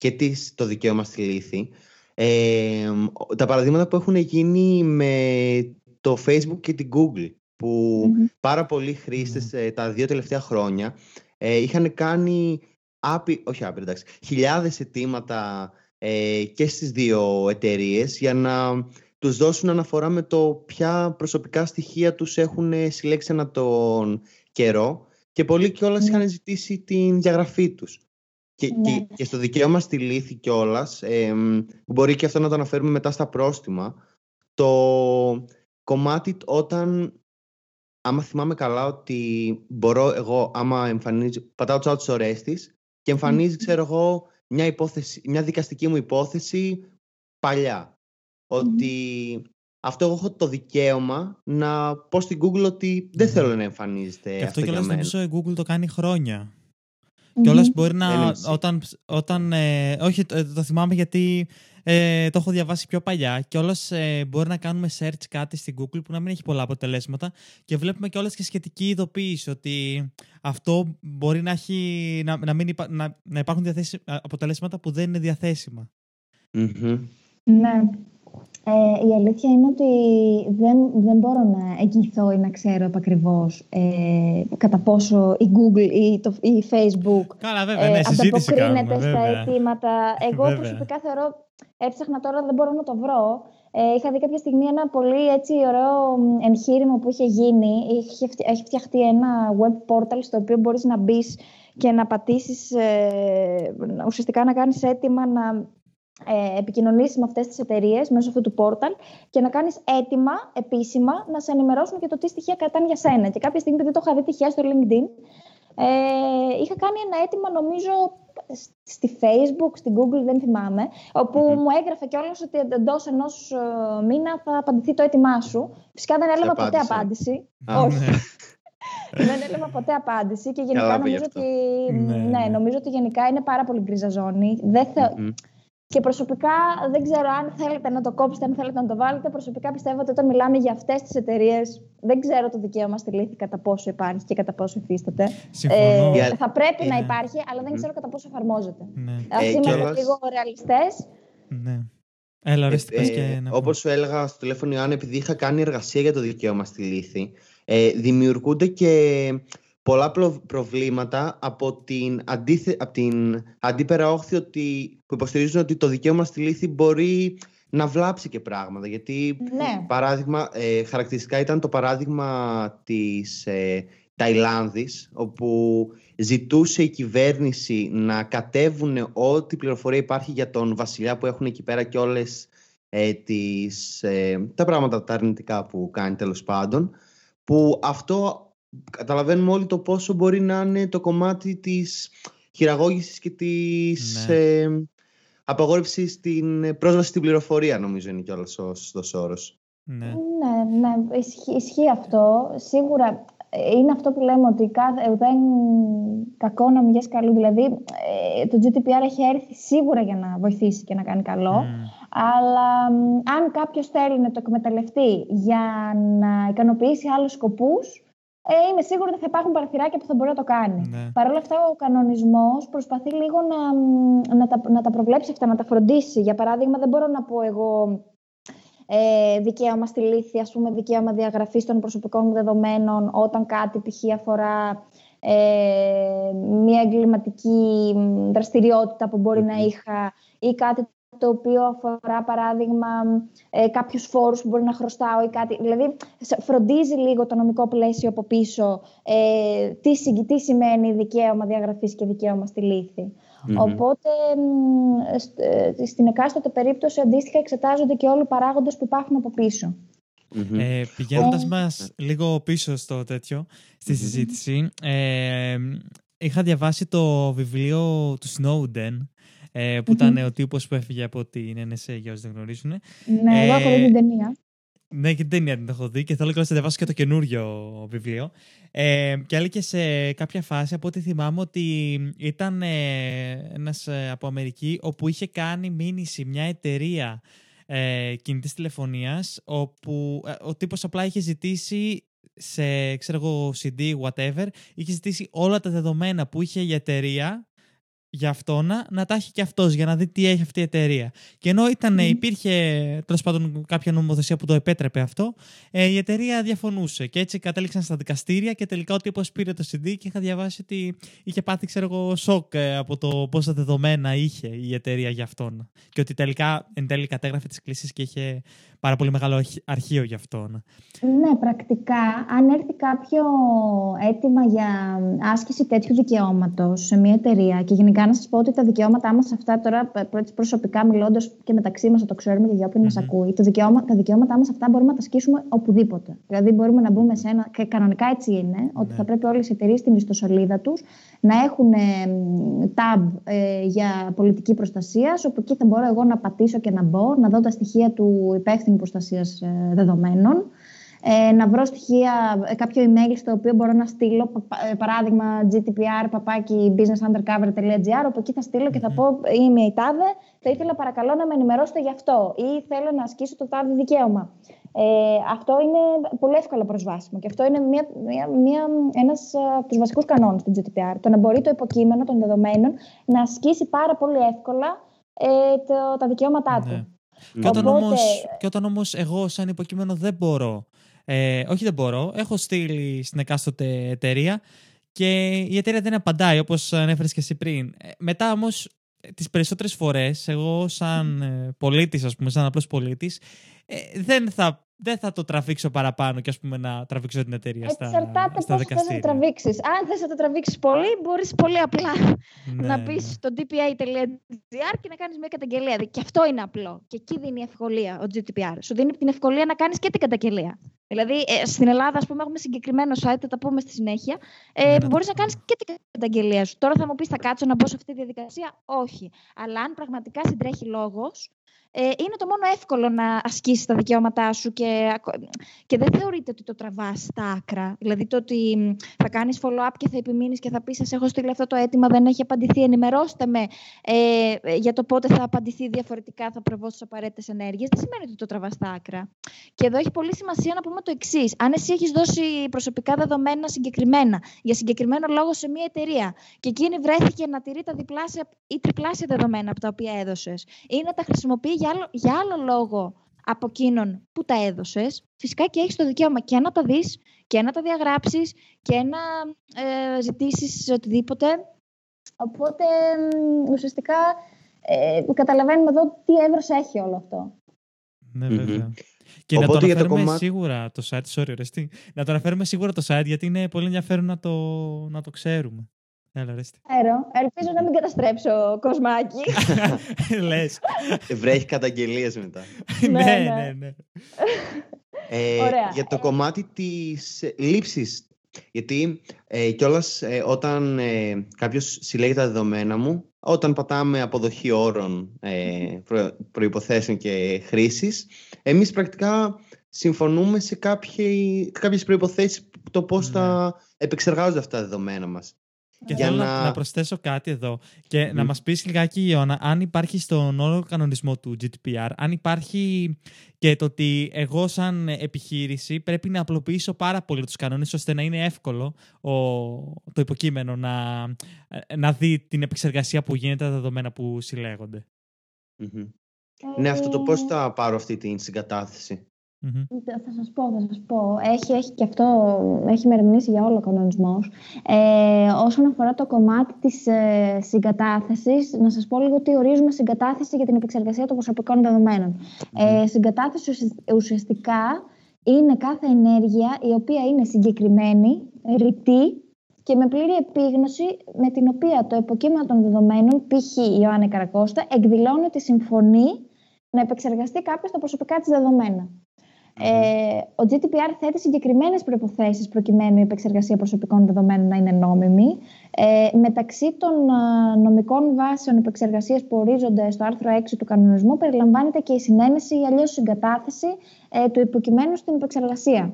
και τις, το δικαίωμα στη λύθη. Ε, τα παραδείγματα που έχουν γίνει με το Facebook και την Google που πάρα πολλοί χρήστες ε, τα δύο τελευταία χρόνια ε, είχαν κάνει άπει, όχι άπειρα, εντάξει, χιλιάδες αιτήματα ε, και στις δύο εταιρείες για να τους δώσουν αναφορά με το ποια προσωπικά στοιχεία τους έχουν συλλέξει ανά τον καιρό και πολλοί κιόλας mm. είχαν ζητήσει την διαγραφή τους. Και, ναι. και, στο δικαίωμα στη λύθη κιόλας, ε, μπορεί και αυτό να το αναφέρουμε μετά στα πρόστιμα, το κομμάτι όταν άμα θυμάμαι καλά ότι μπορώ εγώ, άμα εμφανίζω, πατάω τσάω τις ωραίες της και εμφανίζει, ξέρω εγώ, μια, υπόθεση, μια δικαστική μου υπόθεση παλιά. Ότι αυτό εγώ έχω το δικαίωμα να πω στην Google ότι δεν θέλω να εμφανίζεται και αυτό, αυτό για μένα. νομίζω η Google το κάνει χρόνια. Και όλα μπορεί να. Όταν, όταν, ε, όχι, το, το, θυμάμαι γιατί ε, το έχω διαβάσει πιο παλιά. Και όλα ε, μπορεί να κάνουμε search κάτι στην Google που να μην έχει πολλά αποτελέσματα. Και βλέπουμε και όλες και σχετική ειδοποίηση ότι αυτό μπορεί να, έχει, να, να, μην να, να υπάρχουν αποτελέσματα που δεν είναι διαθέσιμα. Ναι. Ε, η αλήθεια είναι ότι δεν, δεν μπορώ να εγγυηθώ ή να ξέρω επακριβώς ε, κατά πόσο η Google ή το η Facebook Καλά, βέβαια, ναι, ε, ανταποκρίνεται στα αιτήματα. Εγώ βέβαια. προσωπικά θεωρώ, έψαχνα τώρα, δεν μπορώ να το βρω. Ε, είχα δει κάποια στιγμή ένα πολύ έτσι ωραίο εγχείρημα που είχε γίνει. Είχε, έχει φτιαχτεί ένα web portal στο οποίο μπορείς να μπεις και να πατήσεις, ε, ουσιαστικά να κάνεις αίτημα να ε, επικοινωνήσεις με αυτές τις εταιρείες μέσω αυτού του πόρταλ και να κάνεις έτοιμα επίσημα να σε ενημερώσουν για το τι στοιχεία κρατάνε για σένα. Και κάποια στιγμή, επειδή το είχα δει τυχαία στο LinkedIn, ε, είχα κάνει ένα αίτημα νομίζω στη Facebook, στην Google, δεν θυμάμαι, όπου μου έγραφε κιόλας ότι εντός ενός ε, μήνα θα απαντηθεί το αίτημά σου. Φυσικά δεν έλαβα ποτέ απάντηση. Όχι. Ναι. δεν έλαβα ποτέ απάντηση και γενικά νομίζω ότι, ναι, ναι, ναι, νομίζω ότι γενικά είναι πάρα πολύ γκρίζα ζώνη. Δεν και προσωπικά δεν ξέρω αν θέλετε να το κόψετε, αν θέλετε να το βάλετε. Προσωπικά πιστεύω ότι όταν μιλάμε για αυτές τις εταιρείες, δεν ξέρω το δικαίωμα στη λύθη κατά πόσο υπάρχει και κατά πόσο υφίσταται. Ε, θα πρέπει να υπάρχει, αλλά δεν ξέρω κατά πόσο εφαρμόζεται. Ναι. Α ε, είμαστε λίγο ρεαλιστές. Ναι. Έλα, ρε, ε, και Όπως σου έλεγα στο τηλέφωνο, Ιωάννη, επειδή είχα κάνει εργασία για το δικαίωμα στη λύθη, ε, δημιουργούνται και πολλά προβλήματα από την, αντίθε, από την αντίπερα όχθη ότι, που υποστηρίζουν ότι το δικαίωμα στη λύθη μπορεί να βλάψει και πράγματα. Γιατί, ναι. παράδειγμα, ε, χαρακτηριστικά ήταν το παράδειγμα της ε, Ταϊλάνδης, όπου ζητούσε η κυβέρνηση να κατέβουν ό,τι πληροφορία υπάρχει για τον βασιλιά που έχουν εκεί πέρα και όλες ε, τις, ε, τα πράγματα τα αρνητικά που κάνει τέλος πάντων, που αυτό καταλαβαίνουμε όλοι το πόσο μπορεί να είναι το κομμάτι της χειραγώγησης και της ναι. ε, απαγόρευσης στην πρόσβαση στην πληροφορία νομίζω είναι κιόλας ο σωστός όρος. Ναι, ναι, ναι ισχύει, ισχύει αυτό. Σίγουρα ε, είναι αυτό που λέμε ότι κάθε, ε, δεν κακό να μην καλού. Δηλαδή, ε, το GDPR έχει έρθει σίγουρα για να βοηθήσει και να κάνει καλό. Αλλά αν κάποιος θέλει να το εκμεταλλευτεί για να ικανοποιήσει άλλους σκοπούς, ε, είμαι σίγουρη ότι θα υπάρχουν παραθυράκια που θα μπορεί να το κάνει. Ναι. Παρ' όλα αυτά, ο κανονισμός προσπαθεί λίγο να, να, τα, να τα προβλέψει αυτά, να τα φροντίσει. Για παράδειγμα, δεν μπορώ να πω εγώ ε, δικαίωμα στη λύθη, ας πούμε, δικαίωμα διαγραφής των προσωπικών μου δεδομένων όταν κάτι π.χ. αφορά ε, μια εγκληματική δραστηριότητα που μπορεί να είχα ή κάτι το οποίο αφορά παράδειγμα ε, κάποιους φόρους που μπορεί να χρωστάω ή κάτι. Δηλαδή φροντίζει λίγο το νομικό πλαίσιο από πίσω ε, τι, τι σημαίνει δικαίωμα διαγραφής και δικαίωμα στη λυθη Οπότε ε, στην εκάστοτε περίπτωση αντίστοιχα εξετάζονται και όλοι οι παράγοντες που υπάρχουν από πίσω. Ε, πηγαίνοντας μας λίγο πίσω στο τέτοιο, στη συζήτηση, ε, είχα διαβάσει το βιβλίο του Snowden ε, που ήταν ο τύπος που έφυγε από την NSA, για όσοι δεν γνωρίζουν. Ναι, εγώ έχω δει την ταινία. Ναι, και την ταινία την έχω δει και θέλω και να διαβάσω και το καινούριο βιβλίο. Ε, και έλεγε σε κάποια φάση, από ό,τι θυμάμαι, ότι ήταν ε, ένας ε, από Αμερική όπου είχε κάνει μήνυση μια εταιρεία ε, κινητής τηλεφωνίας όπου ε, ο τύπος απλά είχε ζητήσει σε ξέρω εγώ, CD, whatever, είχε ζητήσει όλα τα δεδομένα που είχε η εταιρεία για αυτό να, να τα έχει και αυτός για να δει τι έχει αυτή η εταιρεία. Και ενώ ήταν, υπήρχε τέλος πάντων κάποια νομοθεσία που το επέτρεπε αυτό, ε, η εταιρεία διαφωνούσε. Και έτσι κατέληξαν στα δικαστήρια και τελικά ο τύπος πήρε το CD και είχα διαβάσει ότι είχε πάθει ξέρω εγώ, σοκ ε, από το πόσα δεδομένα είχε η εταιρεία για αυτόν. Και ότι τελικά εν τέλει κατέγραφε τις κλήσεις και είχε πάρα πολύ μεγάλο αρχείο για αυτόν. Ναι, πρακτικά, αν έρθει κάποιο αίτημα για άσκηση τέτοιου δικαιώματος σε μια εταιρεία και γενικά γενικά να σας πω ότι τα δικαιώματά μας αυτά τώρα, προσωπικά μιλώντας και μεταξύ μας, το ξέρουμε και για όποιον mm-hmm. μα ακούει, τα, δικαιώμα, τα δικαιώματά μας αυτά μπορούμε να τα ασκήσουμε οπουδήποτε. Δηλαδή, μπορούμε να μπούμε σε ένα. και κανονικά έτσι είναι, ότι ναι. θα πρέπει όλες οι εταιρείες στην ιστοσελίδα τους να έχουν tab ε, για πολιτική προστασίας, όπου εκεί θα μπορώ εγώ να πατήσω και να μπω, να δω τα στοιχεία του υπεύθυνου προστασίας ε, δεδομένων ε, να βρω στοιχεία, ε, κάποιο email στο οποίο μπορώ να στείλω, ε, παράδειγμα gtpr, παπάκι, businessundercover.gr, όπου εκεί θα στείλω και θα πω είμαι η τάδε, θα ήθελα παρακαλώ να με ενημερώσετε γι' αυτό ή θέλω να ασκήσω το τάδε δικαίωμα. Ε, αυτό είναι πολύ εύκολα προσβάσιμο και αυτό είναι μια, μια, μια, ένας από τους βασικούς κανόνες του GDPR. Το να μπορεί το υποκείμενο των δεδομένων να ασκήσει πάρα πολύ εύκολα ε, το, τα δικαιώματά του. Ναι. Και, όταν όμως, και όταν όμως εγώ σαν υποκείμενο δεν μπορώ ε, όχι, δεν μπορώ. Έχω στείλει στην εκάστοτε εταιρεία και η εταιρεία δεν απαντάει, όπως ανέφερες και εσύ πριν. Ε, μετά όμως, τις περισσότερες φορές, εγώ, σαν ε, πολίτης, ας πούμε, σαν απλός πολίτης, ε, δεν θα δεν θα το τραβήξω παραπάνω και ας πούμε να τραβήξω την εταιρεία στα, Εξαρτάται στα πώς θες να το τραβήξεις. Αν θες να το τραβήξεις πολύ, μπορείς πολύ απλά ναι, να πεις ναι. στο dpa.gr και να κάνεις μια καταγγελία. Και αυτό είναι απλό. Και εκεί δίνει ευκολία ο GDPR. Σου δίνει την ευκολία να κάνεις και την καταγγελία. Δηλαδή, ε, στην Ελλάδα, ας πούμε, έχουμε συγκεκριμένο site, θα τα πούμε στη συνέχεια, ε, ναι, που μπορείς να κάνεις και την καταγγελία σου. Τώρα θα μου πεις, θα κάτσω να μπω σε αυτή τη διαδικασία. Όχι. Αλλά αν πραγματικά συντρέχει λόγος, ε, είναι το μόνο εύκολο να ασκήσεις τα δικαιώματά σου και, και δεν θεωρείται ότι το τραβάς στα άκρα. Δηλαδή το ότι θα κάνεις follow-up και θα επιμείνεις και θα πεις: Σας έχω στείλει αυτό το αίτημα, δεν έχει απαντηθεί. Ενημερώστε με ε, για το πότε θα απαντηθεί διαφορετικά, θα προβώ στις απαραίτητες ενέργειες. Δεν σημαίνει ότι το τραβάς στα άκρα. Και εδώ έχει πολύ σημασία να πούμε το εξής. Αν εσύ έχεις δώσει προσωπικά δεδομένα συγκεκριμένα για συγκεκριμένο λόγο σε μια εταιρεία και εκείνη βρέθηκε να τηρεί τα διπλάσια ή τριπλάσια δεδομένα από τα οποία έδωσες ή να τα χρησιμοποιεί για άλλο, για άλλο λόγο από εκείνον που τα έδωσες, φυσικά και έχεις το δικαίωμα και να τα δεις και να τα διαγράψεις και να ε, ζητήσεις οτιδήποτε. Οπότε ουσιαστικά ε, καταλαβαίνουμε εδώ τι έβρος έχει όλο αυτό. Ναι, βέβαια. Και Οπότε να το αναφέρουμε κομμάτι... σίγουρα το site, sorry, ρεστή. Να το αναφέρουμε σίγουρα το site γιατί είναι πολύ ενδιαφέρον να το, να το ξέρουμε. Έλα, Ελπίζω να μην καταστρέψω κοσμάκι. Λες. Βρέχει καταγγελίες μετά. ναι, ναι, ναι. ναι. Ε, για το κομμάτι της λήψης. Γιατί ε, κιόλας ε, όταν ε, κάποιος συλλέγει τα δεδομένα μου, όταν πατάμε αποδοχή όρων, ε, προ, προϋποθέσεων και χρήσης, εμείς πρακτικά συμφωνούμε σε κάποιες, κάποιες προϋποθέσεις το πώς ναι. θα επεξεργάζονται αυτά τα δεδομένα μας. Και θέλω να... να προσθέσω κάτι εδώ και να μας πεις λιγάκι Ιώνα αν υπάρχει στον όλο κανονισμό του GDPR αν υπάρχει και το ότι εγώ σαν επιχείρηση πρέπει να απλοποιήσω πάρα πολύ τους κανόνες ώστε να είναι εύκολο ο... το υποκείμενο να... να δει την επεξεργασία που γίνεται τα δεδομένα που συλλέγονται. Ναι, αυτό το πώς θα πάρω αυτή την συγκατάθεση; Θα σας πω, θα σας πω. Έχει, έχει και αυτό, έχει μεριμνήσει για όλο ο κανονισμός. Ε, όσον αφορά το κομμάτι της ε, συγκατάθεσης, να σας πω λίγο τι ορίζουμε συγκατάθεση για την επεξεργασία των προσωπικών δεδομένων. Ε, συγκατάθεση ουσιαστικά είναι κάθε ενέργεια η οποία είναι συγκεκριμένη, ρητή και με πλήρη επίγνωση με την οποία το υποκείμενο των δεδομένων, π.χ. η Ιωάννη Καρακώστα, εκδηλώνει ότι συμφωνεί να επεξεργαστεί κάποιος τα προσωπικά της δεδομένα. Ε, ο GDPR θέτει συγκεκριμένες προποθέσει προκειμένου η επεξεργασία προσωπικών δεδομένων να είναι νόμιμη. Ε, μεταξύ των νομικών βάσεων επεξεργασίας που ορίζονται στο άρθρο 6 του κανονισμού, περιλαμβάνεται και η συνένεση ή αλλιώς συγκατάθεση ε, του υποκειμένου στην επεξεργασία.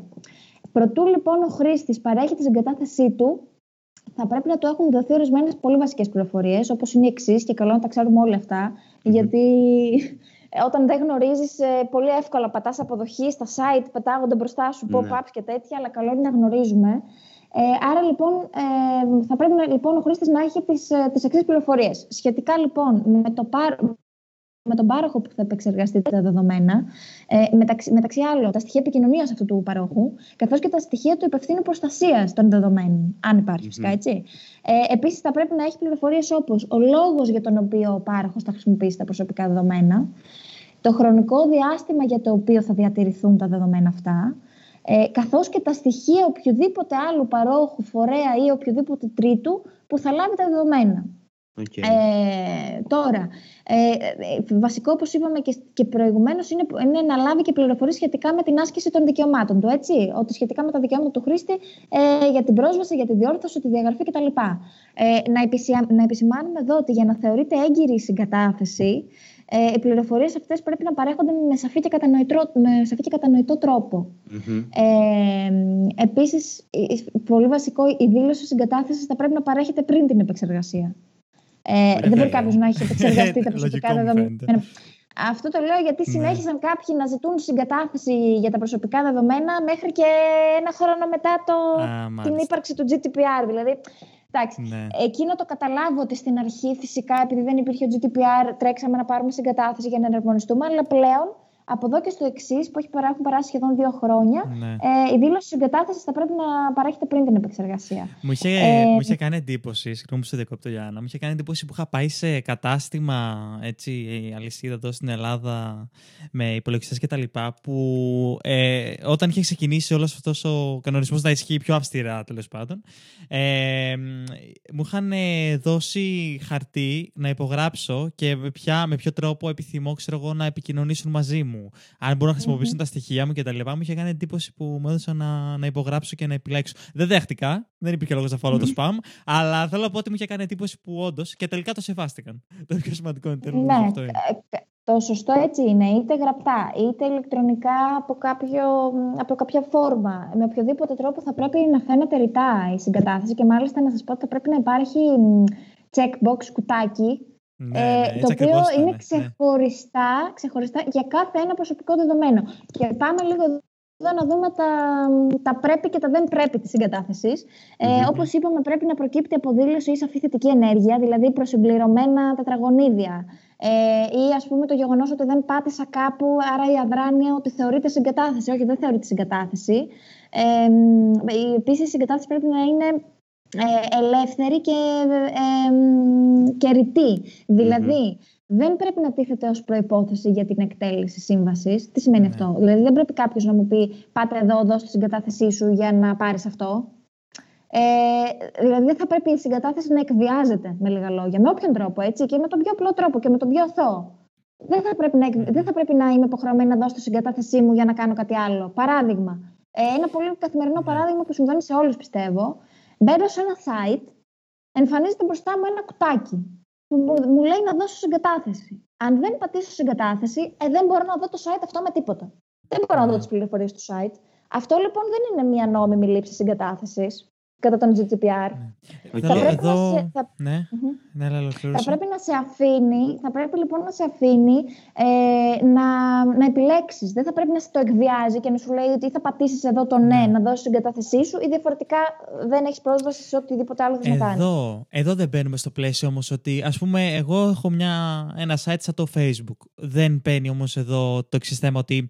Προτού λοιπόν ο χρήστης παρέχει τη συγκατάθεσή του, θα πρέπει να του έχουν δοθεί ορισμένες πολύ βασικές πληροφορίες, όπως είναι οι εξής, και καλό να τα ξέρουμε όλα γιατί ε, όταν δεν γνωρίζεις, ε, πολύ εύκολα πατάς αποδοχή στα site, πετάγονται μπροστά σου ναι. pop-ups και τέτοια, αλλά καλό είναι να γνωρίζουμε. Ε, άρα λοιπόν ε, θα πρέπει λοιπόν ο χρήστης να έχει τις τις εξής πληροφορίες. Σχετικά λοιπόν με το, με τον πάροχο που θα επεξεργαστεί τα δεδομένα, ε, μεταξύ, μεταξύ άλλων τα στοιχεία επικοινωνίας αυτού του παρόχου, καθώς και τα στοιχεία του υπευθύνου προστασίας των δεδομένων, αν υπάρχει φυσικά, έτσι. Ε, Επίσης, θα πρέπει να έχει πληροφορίες όπως ο λόγος για τον οποίο ο πάροχος θα χρησιμοποιήσει τα προσωπικά δεδομένα, το χρονικό διάστημα για το οποίο θα διατηρηθούν τα δεδομένα αυτά, ε, καθώς και τα στοιχεία οποιοδήποτε άλλου παρόχου, φορέα ή οποιοδήποτε τρίτου που θα λάβει τα δεδομένα. Okay. Ε, τώρα, ε, ε, βασικό όπως είπαμε και, και προηγουμένως είναι, είναι να λάβει και πληροφορίες σχετικά με την άσκηση των δικαιωμάτων του, έτσι, ότι σχετικά με τα δικαιώματα του χρήστη ε, για την πρόσβαση, για τη διόρθωση, τη διαγραφή κτλ. Ε, να, επισημα, να επισημάνουμε εδώ ότι για να θεωρείται έγκυρη η συγκατάθεση, ε, οι πληροφορίες αυτές πρέπει να παρέχονται με σαφή και κατανοητό, με σαφή και κατανοητό τρόπο. Mm-hmm. Ε, επίσης, πολύ βασικό, η δήλωση συγκατάθεσης θα πρέπει να παρέχεται πριν την επεξεργασία. Ε, δεν μπορεί κάποιος να έχει επεξεργαστεί τα προσωπικά δεδομένα. Αυτό το λέω γιατί ναι. συνέχισαν κάποιοι να ζητούν συγκατάθεση για τα προσωπικά δεδομένα μέχρι και ένα χρόνο μετά το, την ύπαρξη του GDPR. Δηλαδή, εντάξει, ναι. εκείνο το καταλάβω ότι στην αρχή φυσικά επειδή δεν υπήρχε ο GDPR τρέξαμε να πάρουμε συγκατάθεση για να εναρμονιστούμε, αλλά πλέον από εδώ και στο εξής, που έχει έχουν περάσει σχεδόν δύο χρόνια, ναι. ε, η δήλωση συγκατάθεση θα πρέπει να παρέχεται πριν την επεξεργασία. Μου είχε, ε, μου είχε κάνει εντύπωση, συγγνώμη που σε διακόπτω Γιάννα, μου είχε κάνει εντύπωση που είχα πάει σε κατάστημα έτσι, αλυσίδα εδώ στην Ελλάδα με υπολογιστές κτλ. που ε, όταν είχε ξεκινήσει όλος αυτός ο κανονισμός να ισχύει πιο αυστηρά τέλος πάντων, ε, μου είχαν δώσει χαρτί να υπογράψω και πια, με ποιο τρόπο επιθυμώ ξέρω εγώ, να επικοινωνήσουν μαζί μου αν μπορούν να χρησιμοποιήσουν τα στοιχεία μου και τα λοιπά, μου είχε κάνει εντύπωση που μου έδωσαν να, να υπογράψω και να επιλέξω. Δεν δέχτηκα, δεν υπήρχε λόγος να φάω το spam, αλλά θέλω να πω ότι μου είχε κάνει εντύπωση που όντως και τελικά το σεβάστηκαν. Το πιο σημαντικό είναι τέλο. Ναι, αυτό είναι. Ε, το σωστό έτσι είναι, είτε γραπτά, είτε ηλεκτρονικά από, κάποιο, από κάποια φόρμα. Με οποιοδήποτε τρόπο θα πρέπει να φαίνεται ρητά η συγκατάθεση και μάλιστα να σας πω ότι θα πρέπει να υπάρχει checkbox κουτάκι ναι, ε, ναι, το οποίο είναι ναι. ξεχωριστά, ξεχωριστά για κάθε ένα προσωπικό δεδομένο. Και πάμε λίγο εδώ να δούμε τα, τα πρέπει και τα δεν πρέπει της συγκατάθεση. Ε, Όπως είπαμε, πρέπει να προκύπτει από δήλωση ή σαφή θετική ενέργεια, δηλαδή προσυμπληρωμένα τετραγωνίδια. Ε, ή ας πούμε το γεγονός ότι δεν πάτησα κάπου, άρα η αδράνεια ότι θεωρείται συγκατάθεση. Όχι, δεν θεωρείται συγκατάθεση. Ε, Επίσης, η συγκατάθεση πρέπει να είναι ε, ελεύθερη και, ε, και ρητή. δηλαδη δεν πρέπει να τίθεται ως προϋπόθεση για την εκτέλεση σύμβασης. Τι σημαίνει ναι. αυτό; Δηλαδή, δεν πρέπει κάποιος να μου πει πάτε εδώ, δώστε τη συγκατάθεσή σου για να πάρεις αυτό. Ε, δηλαδή, δεν θα πρέπει η συγκατάθεση να εκβιάζεται, με λίγα λόγια, με όποιον τρόπο, έτσι, και με τον πιο απλό τρόπο και με τον πιο αθώο. Δεν θα πρέπει να, δεν θα πρέπει να είμαι υποχρεωμένη να δώσω τη συγκατάθεσή μου για να κάνω κάτι άλλο. Παράδειγμα. Ε, ένα πολύ καθημερινό ναι. παράδειγμα που συμβαίνει σε όλους, πιστεύω, Μπαίνω σε ένα site, εμφανίζεται μπροστά μου ένα κουτάκι που μου λέει να δώσω συγκατάθεση. Αν δεν πατήσω συγκατάθεση, ε, δεν μπορώ να δω το site αυτό με τίποτα. Δεν μπορώ να δω ναι. τις πληροφορίες του site. Αυτό λοιπόν δεν είναι μια νόμιμη λήψη συγκατάθεσης κατά τον GDPR. Ναι. Θα, πρέπει να σε, θα... Ναι. Ναι, θα πρέπει να σε αφήνει, θα πρέπει λοιπόν να σε αφήνει ε, να, να επιλέξεις. Δεν θα πρέπει να σε το εκβιάζει και να σου λέει ότι θα πατήσεις εδώ το ναι, ναι. να δώσεις την κατάθεσή σου ή διαφορετικά δεν έχεις πρόσβαση σε οτιδήποτε άλλο θες να κάνεις. Εδώ δεν μπαίνουμε στο πλαίσιο όμως ότι ας πούμε εγώ έχω μια, ένα site σαν το Facebook. Δεν μπαίνει όμως εδώ το εξής θέμα ότι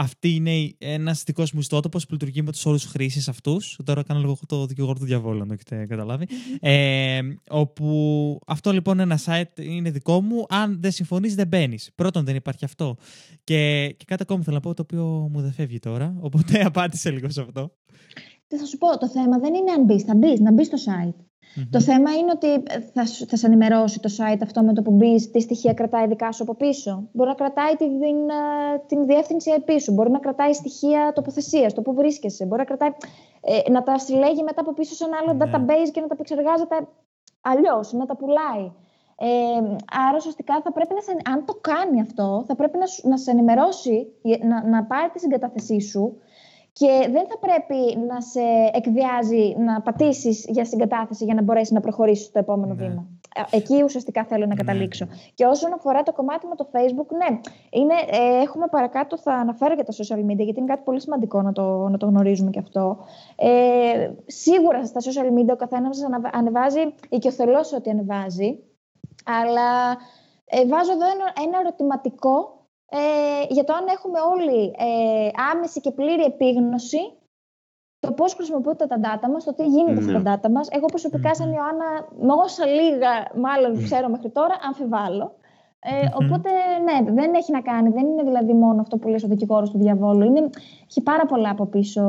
αυτή είναι ένας δικός μου ιστότοπος που λειτουργεί με τους όρους χρήσης αυτούς. Τώρα κάνω λίγο το δικηγόρο του διαβόλου, αν έχετε καταλάβει. Ε, όπου αυτό λοιπόν είναι ένα site είναι δικό μου. Αν δεν συμφωνείς, δεν μπαίνεις. Πρώτον, δεν υπάρχει αυτό. Και, και κάτι ακόμη θέλω να πω το οποίο μου δεν φεύγει τώρα. Οπότε απάντησε λίγο σε αυτό. Τι θα σου πω, το θέμα δεν είναι αν μπεις. Θα μπεις, να μπεις στο site. Το θέμα είναι ότι θα, θα σε ενημερώσει το site αυτό με το που μπεις, τι στοιχεία κρατάει δικά σου από πίσω. Μπορεί να κρατάει την, την διεύθυνση IP σου, μπορεί να κρατάει στοιχεία τοποθεσίας, το που βρίσκεσαι. Μπορεί να, κρατάει, ε, να τα συλλέγει μετά από πίσω σε ένα άλλο ναι. database και να τα επεξεργάζεται αλλιώς, να τα πουλάει. Ε, άρα, ουσιαστικά, θα πρέπει να σε, αν το κάνει αυτό, θα πρέπει να, να σε ενημερώσει, να, να πάρει τη συγκατάθεσή σου και δεν θα πρέπει να σε εκβιάζει να πατήσεις για συγκατάθεση για να μπορέσει να προχωρήσεις στο επόμενο ναι. βήμα. Ε, εκεί ουσιαστικά θέλω να ναι. καταλήξω. Και όσον αφορά το κομμάτι με το Facebook, ναι, είναι, ε, έχουμε παρακάτω, θα αναφέρω για τα social media, γιατί είναι κάτι πολύ σημαντικό να το, να το γνωρίζουμε και αυτό. Ε, σίγουρα στα social media ο καθένας ανεβάζει ή και ο θελό ότι ανεβάζει, αλλά ε, βάζω εδώ ένα, ένα ερωτηματικό ε, για το αν έχουμε όλοι ε, άμεση και πλήρη επίγνωση το πώς χρησιμοποιούνται τα data μας, το τι γίνεται mm. στα data μας. Εγώ προσωπικά, σαν Ιωάννα, με όσα λίγα μάλλον ξέρω μέχρι τώρα, αμφιβάλλω. Ε, Οπότε, ναι, δεν έχει να κάνει. Δεν είναι δηλαδή μόνο αυτό που λέει ο δικηγόρος του διαβόλου. Είναι, έχει πάρα πολλά από πίσω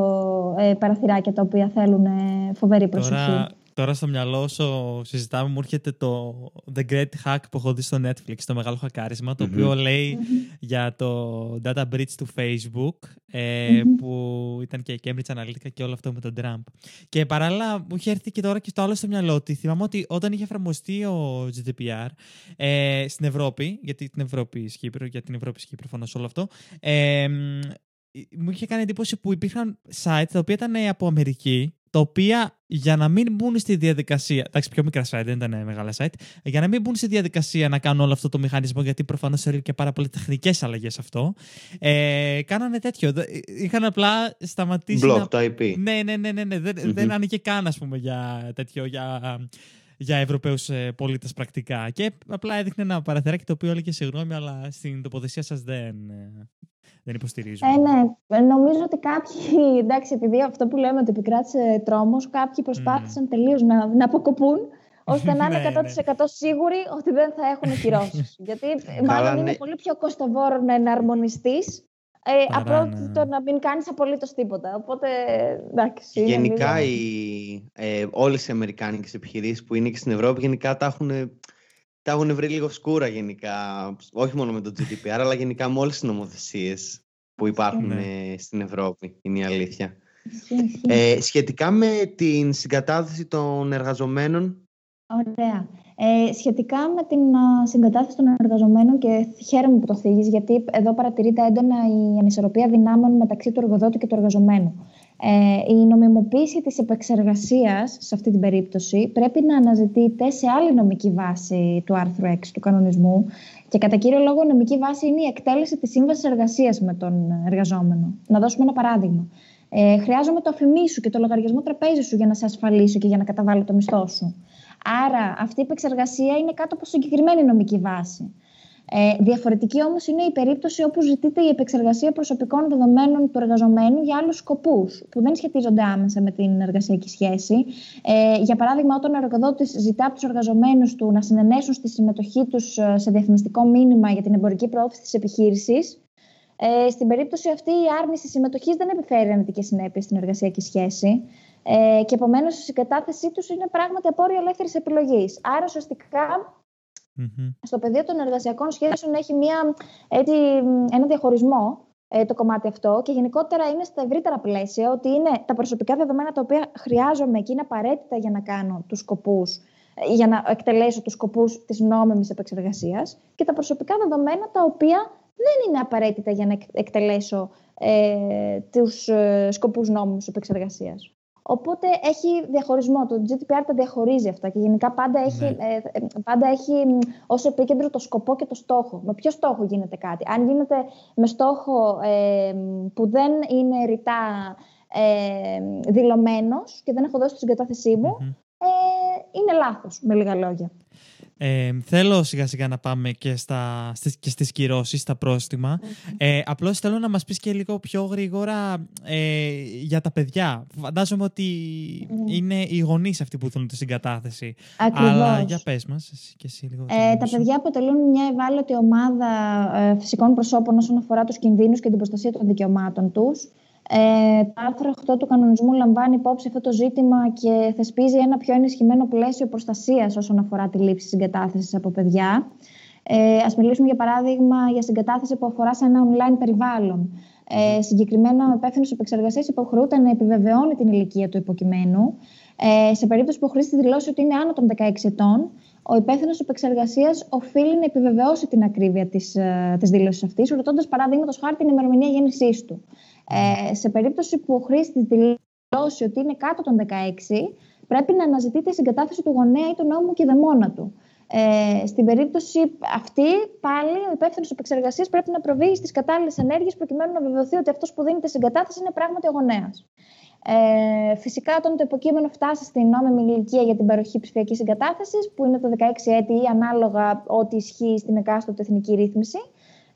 ε, παραθυράκια τα οποία θέλουν ε, φοβερή προσοχή. Τώρα, τώρα στο μυαλό όσο συζητάμε μου έρχεται το The Great Hack που έχω δει στο Netflix, το μεγάλο χακάρισμα, το οποίο λέει για το data breach του Facebook ε, που ήταν και η Cambridge Analytica και όλο αυτό με τον Trump. Και παράλληλα μου είχε έρθει και τώρα και στο άλλο στο μυαλό ότι θυμάμαι ότι όταν είχε εφαρμοστεί ο GDPR ε, στην Ευρώπη, γιατί την Ευρώπη ισχύει, για την Ευρώπη ισχύει προφανώ όλο αυτό, ε, μου είχε κάνει εντύπωση που υπήρχαν sites τα οποία ήταν από Αμερική τα οποία για να μην μπουν στη διαδικασία. Εντάξει, πιο μικρά site, δεν ήταν μεγάλα site. Για να μην μπουν στη διαδικασία να κάνουν όλο αυτό το μηχανισμό, γιατί προφανώς θέλει και πάρα πολλέ τεχνικές αλλαγές αυτό. Ε, κάνανε τέτοιο. Είχαν απλά σταματήσει. Block το IP. Ναι, ναι, ναι, ναι. ναι. Δεν, mm-hmm. δεν άνοιγε καν, ας πούμε, για τέτοιο. Για, για Ευρωπαίους ε, πολίτες πρακτικά. Και απλά έδειχνε ένα παραθυράκι το οποίο έλεγε συγγνώμη, αλλά στην τοποθεσία σας δεν, ε, δεν υποστηρίζουν. Ε, ναι. Ε, νομίζω ότι κάποιοι, εντάξει, επειδή αυτό που λέμε ότι επικράτησε τρόμος, κάποιοι προσπάθησαν mm. τελείως να, να αποκοπούν ώστε να είναι 100% ναι, ναι. σίγουροι ότι δεν θα έχουν κυρώσεις. Γιατί μάλλον είναι ναι. πολύ πιο κοστοβόρο να εναρμονιστεί ε, απλά ναι. το να μην κάνεις απολύτως τίποτα. Οπότε, εντάξει. Γενικά, οι, ε, όλες οι αμερικάνικες επιχειρήσεις που είναι και στην Ευρώπη, γενικά τα έχουν τα έχουν βρει λίγο σκούρα γενικά, όχι μόνο με το GDPR, αλλά γενικά με όλες τις νομοθεσίες που υπάρχουν ναι. στην Ευρώπη, είναι η αλήθεια. Ε, σχετικά με την συγκατάθεση των εργαζομένων. Ωραία. Ε, σχετικά με την συγκατάθεση των εργαζομένων και χαίρομαι που το θίγεις, γιατί εδώ παρατηρείται έντονα η ανισορροπία δυνάμεων μεταξύ του εργοδότη και του εργαζομένου. Ε, η νομιμοποίηση της επεξεργασίας σε αυτή την περίπτωση πρέπει να αναζητείται σε άλλη νομική βάση του άρθρου 6 του κανονισμού και κατά κύριο λόγο νομική βάση είναι η εκτέλεση της σύμβασης εργασίας με τον εργαζόμενο. Να δώσουμε ένα παράδειγμα. Ε, χρειάζομαι το αφημί σου και το λογαριασμό τραπέζι σου για να σε ασφαλίσω και για να καταβάλω το μισθό σου. Άρα αυτή η επεξεργασία είναι κάτω από συγκεκριμένη νομική βάση. Ε, διαφορετική όμως είναι η περίπτωση όπου ζητείται η επεξεργασία προσωπικών δεδομένων του εργαζομένου για άλλους σκοπούς που δεν σχετίζονται άμεσα με την εργασιακή σχέση. Ε, για παράδειγμα, όταν ο εργοδότης ζητά από τους εργαζομένους του να συνενέσουν στη συμμετοχή τους ε, σε διαφημιστικό μήνυμα για την εμπορική προώθηση της επιχείρησης, ε, στην περίπτωση αυτή η άρνηση συμμετοχής δεν επιφέρει αρνητική συνέπειες στην εργασιακή σχέση. Ε, και επομένως η συγκατάθεσή τους είναι πράγματι απόρρια ελεύθερης επιλογής. Άρα, ουσιαστικά στο πεδίο των εργασιακών σχέσεων έχει μια, έτσι, ένα διαχωρισμό ε, το κομμάτι αυτό και γενικότερα είναι στα ευρύτερα πλαίσια ότι είναι τα προσωπικά δεδομένα τα οποία χρειάζομαι και είναι απαραίτητα για να κάνω τους σκοπούς ε, για να εκτελέσω τους σκοπούς της νόμιμης επεξεργασίας και τα προσωπικά δεδομένα τα οποία δεν είναι απαραίτητα για να εκτελέσω ε, τους ε, σκοπούς νόμιμης επεξεργασίας. Οπότε έχει διαχωρισμό. Το GDPR τα διαχωρίζει αυτά και γενικά πάντα έχει, ναι. ε, ε, πάντα έχει ως επίκεντρο το σκοπό και το στόχο. Με ποιο στόχο γίνεται κάτι; Αν γίνεται με στόχο ε, που δεν είναι ρητά ε, δηλωμένος και δεν έχω δώσει τη συγκατάθεσή μου, ε, είναι λάθος, με λίγα λόγια. Ε, θέλω σιγά σιγά να πάμε και, στα, στις, και στις κυρώσεις, στα πρόστιμα. Ε, απλώς θέλω να μας πεις και λίγο πιο γρήγορα ε, για τα παιδιά. Φαντάζομαι ότι είναι οι γονείς αυτοί που θέλουν τη συγκατάθεση. Ακριβώς. Αλλά για πες μας εσύ και εσύ λίγο. Ε, τα παιδιά αποτελούν μια ευάλωτη ομάδα ε, φυσικών προσώπων όσον αφορά τους κινδύνους και την προστασία των δικαιωμάτων τους. Ε, το άρθρο 8 του κανονισμού λαμβάνει υπόψη αυτό το ζήτημα και θεσπίζει ένα πιο ενισχυμένο πλαίσιο προστασίας όσον αφορά τη λήψη συγκατάθεσης από παιδιά. Ε, Α μιλήσουμε για παράδειγμα για συγκατάθεση που αφορά σε ένα online περιβάλλον. Ε, συγκεκριμένα, ο υπεύθυνος επεξεργασίας υποχρεούται να επιβεβαιώνει την ηλικία του υποκειμένου. Ε, σε περίπτωση που ο χρήστης δηλώσει ότι είναι άνω των 16 ετών, ο υπεύθυνος επεξεργασίας οφείλει να επιβεβαιώσει την ακρίβεια της ε, δήλωσης αυτής, ρωτώντας παραδείγματο χάρη την ημερομηνία γέννησής του. Ε, σε περίπτωση που ο χρήστης δηλώσει ότι είναι κάτω των 16, πρέπει να αναζητείται η συγκατάθεση του γονέα ή του νόμου και δαιμόνα του. Ε, στην περίπτωση αυτή, πάλι ο υπεύθυνος επεξεργασίας πρέπει να προβεί στις κατάλληλες ενέργειες προκειμένου να βεβαιωθεί ότι αυτός που δίνει τη συγκατάθεση είναι πράγματι ο γονέας. Ε, φυσικά, όταν το υποκείμενο φτάσει στην νόμιμη ηλικία για την παροχή ψηφιακής συγκατάθεσης, που είναι το 16 έτη ή ανάλογα ό,τι ισχύει στην εκάστοτε εθνική ρύθμιση,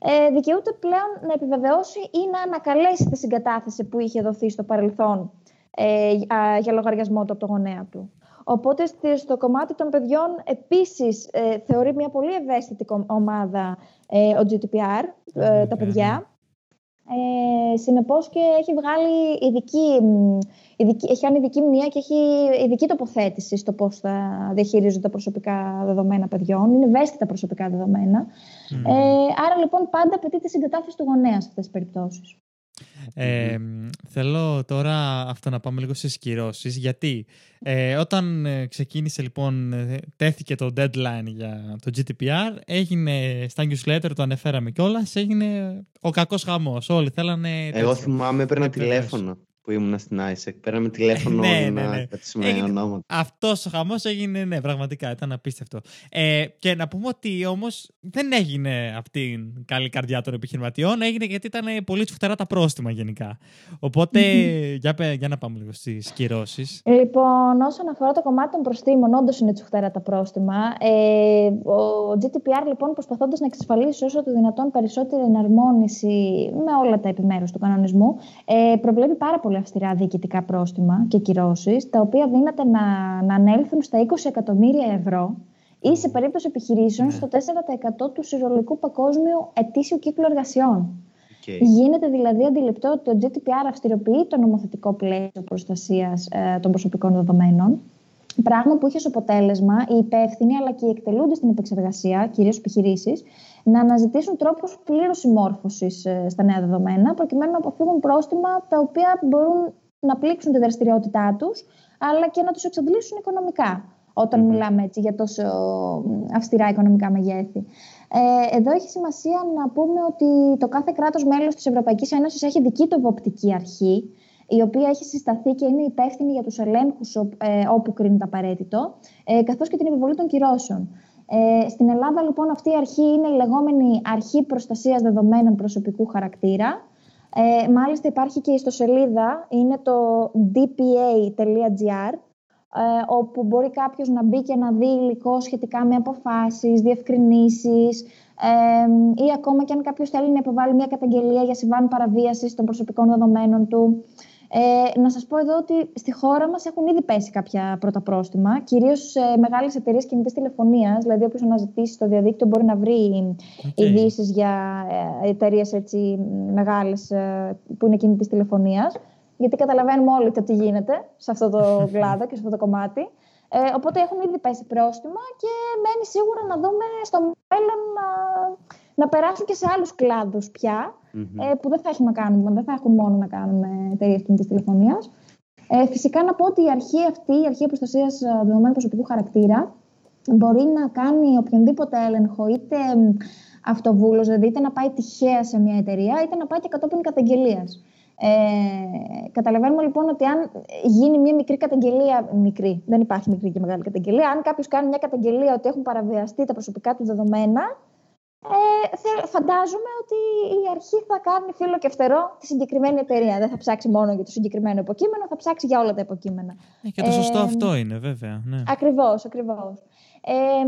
ε, δικαιούται πλέον να επιβεβαιώσει ή να ανακαλέσει τη συγκατάθεση που είχε δοθεί στο παρελθόν ε, για λογαριασμό του από το γονέα του. Οπότε στο κομμάτι των παιδιών επίσης ε, θεωρεί μια πολύ ευαίσθητη ομάδα ε, ο GDPR, ε, τα παιδιά. Ε, Συνεπώς και έχει βγάλει ειδική, ειδική, έχει κάνει ειδική μνήμα και έχει ειδική τοποθέτηση στο πώς θα διαχειρίζονται τα προσωπικά δεδομένα παιδιών. Είναι ευαίσθητα προσωπικά δεδομένα. Ε, άρα λοιπόν πάντα απαιτείται συγκατάθεση του γονέα σε αυτές τις περιπτώσεις. Ε, θέλω τώρα αυτό να πάμε λίγο στις κυρώσεις, γιατί ε, όταν ε, ξεκίνησε λοιπόν, ε, τέθηκε το deadline για το GDPR, έγινε στα newsletter, το ανεφέραμε κιόλας, έγινε ο κακός χαμός. Όλοι θέλανε... Εγώ θυμάμαι, έπαιρνα τηλέφωνο που ήμουν στην ISEC. Πέραμε τηλέφωνο ναι, ναι, να ναι. με ονόματα. Αυτός ο χαμός έγινε, ναι, πραγματικά ήταν απίστευτο. Ε, και να πούμε ότι όμως δεν έγινε από την καλή καρδιά των επιχειρηματιών, έγινε γιατί ήταν πολύ τσουχτερά τα πρόστιμα γενικά. Οπότε, για, για να πάμε λίγο στις κυρώσεις. Λοιπόν, όσον αφορά το κομμάτι των προστήμων, όντως είναι τσουχτερά τα πρόστιμα. Ε, ο GDPR, λοιπόν, προσπαθώντας να εξασφαλίσει όσο το δυνατόν περισσότερη εναρμόνιση με όλα τα επιμέρους του κανονισμού, ε, προβλέπει πάρα πολύ πολύ αυστηρά διοικητικά πρόστιμα και κυρώσεις, τα οποία δύναται να, να ανέλθουν στα 20 εκατομμύρια ευρώ ή σε περίπτωση επιχειρήσεων ναι. στο 4% του συνολικού παγκόσμιου ετήσιου κύκλου εργασιών. Okay. Γίνεται δηλαδή αντιληπτό ότι το GDPR αυστηροποιεί το νομοθετικό πλαίσιο προστασίας ε, των προσωπικών δεδομένων. Πράγμα που είχε ως αποτέλεσμα οι υπεύθυνοι αλλά και οι εκτελούντες στην επεξεργασία, κυρίως επιχειρήσεις, να αναζητήσουν τρόπους πλήρους συμμόρφωσης ε, στα νέα δεδομένα, προκειμένου να αποφύγουν πρόστιμα τα οποία μπορούν να πλήξουν τη δραστηριότητά τους, αλλά και να τους εξαντλήσουν οικονομικά, όταν μιλάμε έτσι για τόσο αυστηρά οικονομικά μεγέθη. Ε, εδώ έχει σημασία να πούμε ότι το κάθε κράτος μέλος της Ευρωπαϊκής Ένωσης έχει δική του εποπτική αρχή, η οποία έχει συσταθεί και είναι υπεύθυνη για τους ελέγχους ε, όπου κρίνεται απαραίτητο, ε, καθώς και την επιβολή των κυρώσεων. Ε, στην Ελλάδα, λοιπόν, αυτή η αρχή είναι η λεγόμενη Αρχή Προστασίας Δεδομένων Προσωπικού Χαρακτήρα. Ε, μάλιστα υπάρχει και η ιστοσελίδα, είναι το dpa.gr, ε, όπου μπορεί κάποιος να μπει και να δει υλικό σχετικά με αποφάσεις, διευκρινήσεις ε, ή ακόμα και αν κάποιος θέλει να υποβάλει μια καταγγελία για συμβάν παραβίασης των προσωπικών δεδομένων του. Ε, να σας πω εδώ ότι στη χώρα μας έχουν ήδη πέσει κάποια πρώτα πρόστιμα, κυρίως σε μεγάλες εταιρείες κινητής τηλεφωνίας, δηλαδή όποιος αναζητήσει στο διαδίκτυο μπορεί να βρει okay. ειδήσεις για ε, εταιρείες έτσι μεγάλες ε, που είναι κινητής τηλεφωνίας, γιατί καταλαβαίνουμε όλοι το τι γίνεται σε αυτό το κλάδο και σε αυτό το κομμάτι. Ε, οπότε έχουν ήδη πέσει πρόστιμα και μένει σίγουρα να δούμε στο μέλλον να, να περάσουν και σε άλλους κλάδους πια, ε, που δεν θα, έχουν να κάνουν, δεν θα έχουν μόνο να κάνουν με εταιρείες κινητή τηλεφωνίας. Ε, φυσικά να πω ότι η αρχή αυτή, η αρχή προστασία ε, δεδομένου προσωπικού χαρακτήρα, μπορεί να κάνει οποιονδήποτε έλεγχο, είτε αυτοβούλος, δηλαδή είτε να πάει τυχαία σε μια εταιρεία, είτε να πάει και κατόπιν καταγγελίας. Ε, καταλαβαίνουμε λοιπόν ότι αν γίνει μια μικρή καταγγελία, μικρή, δεν υπάρχει μικρή και μεγάλη καταγγελία, αν κάποιος κάνει μια καταγγελία ότι έχουν παραβιαστεί τα προσωπικά τους δεδομένα, ε, φαντάζομαι ότι η αρχή θα κάνει φίλο και φτερό τη συγκεκριμένη εταιρεία. Δεν θα ψάξει μόνο για το συγκεκριμένο υποκείμενο, θα ψάξει για όλα τα υποκείμενα. Ε, και το σωστό αυτό είναι, βέβαια. Ναι. Ακριβώς, ακριβώς. Ε,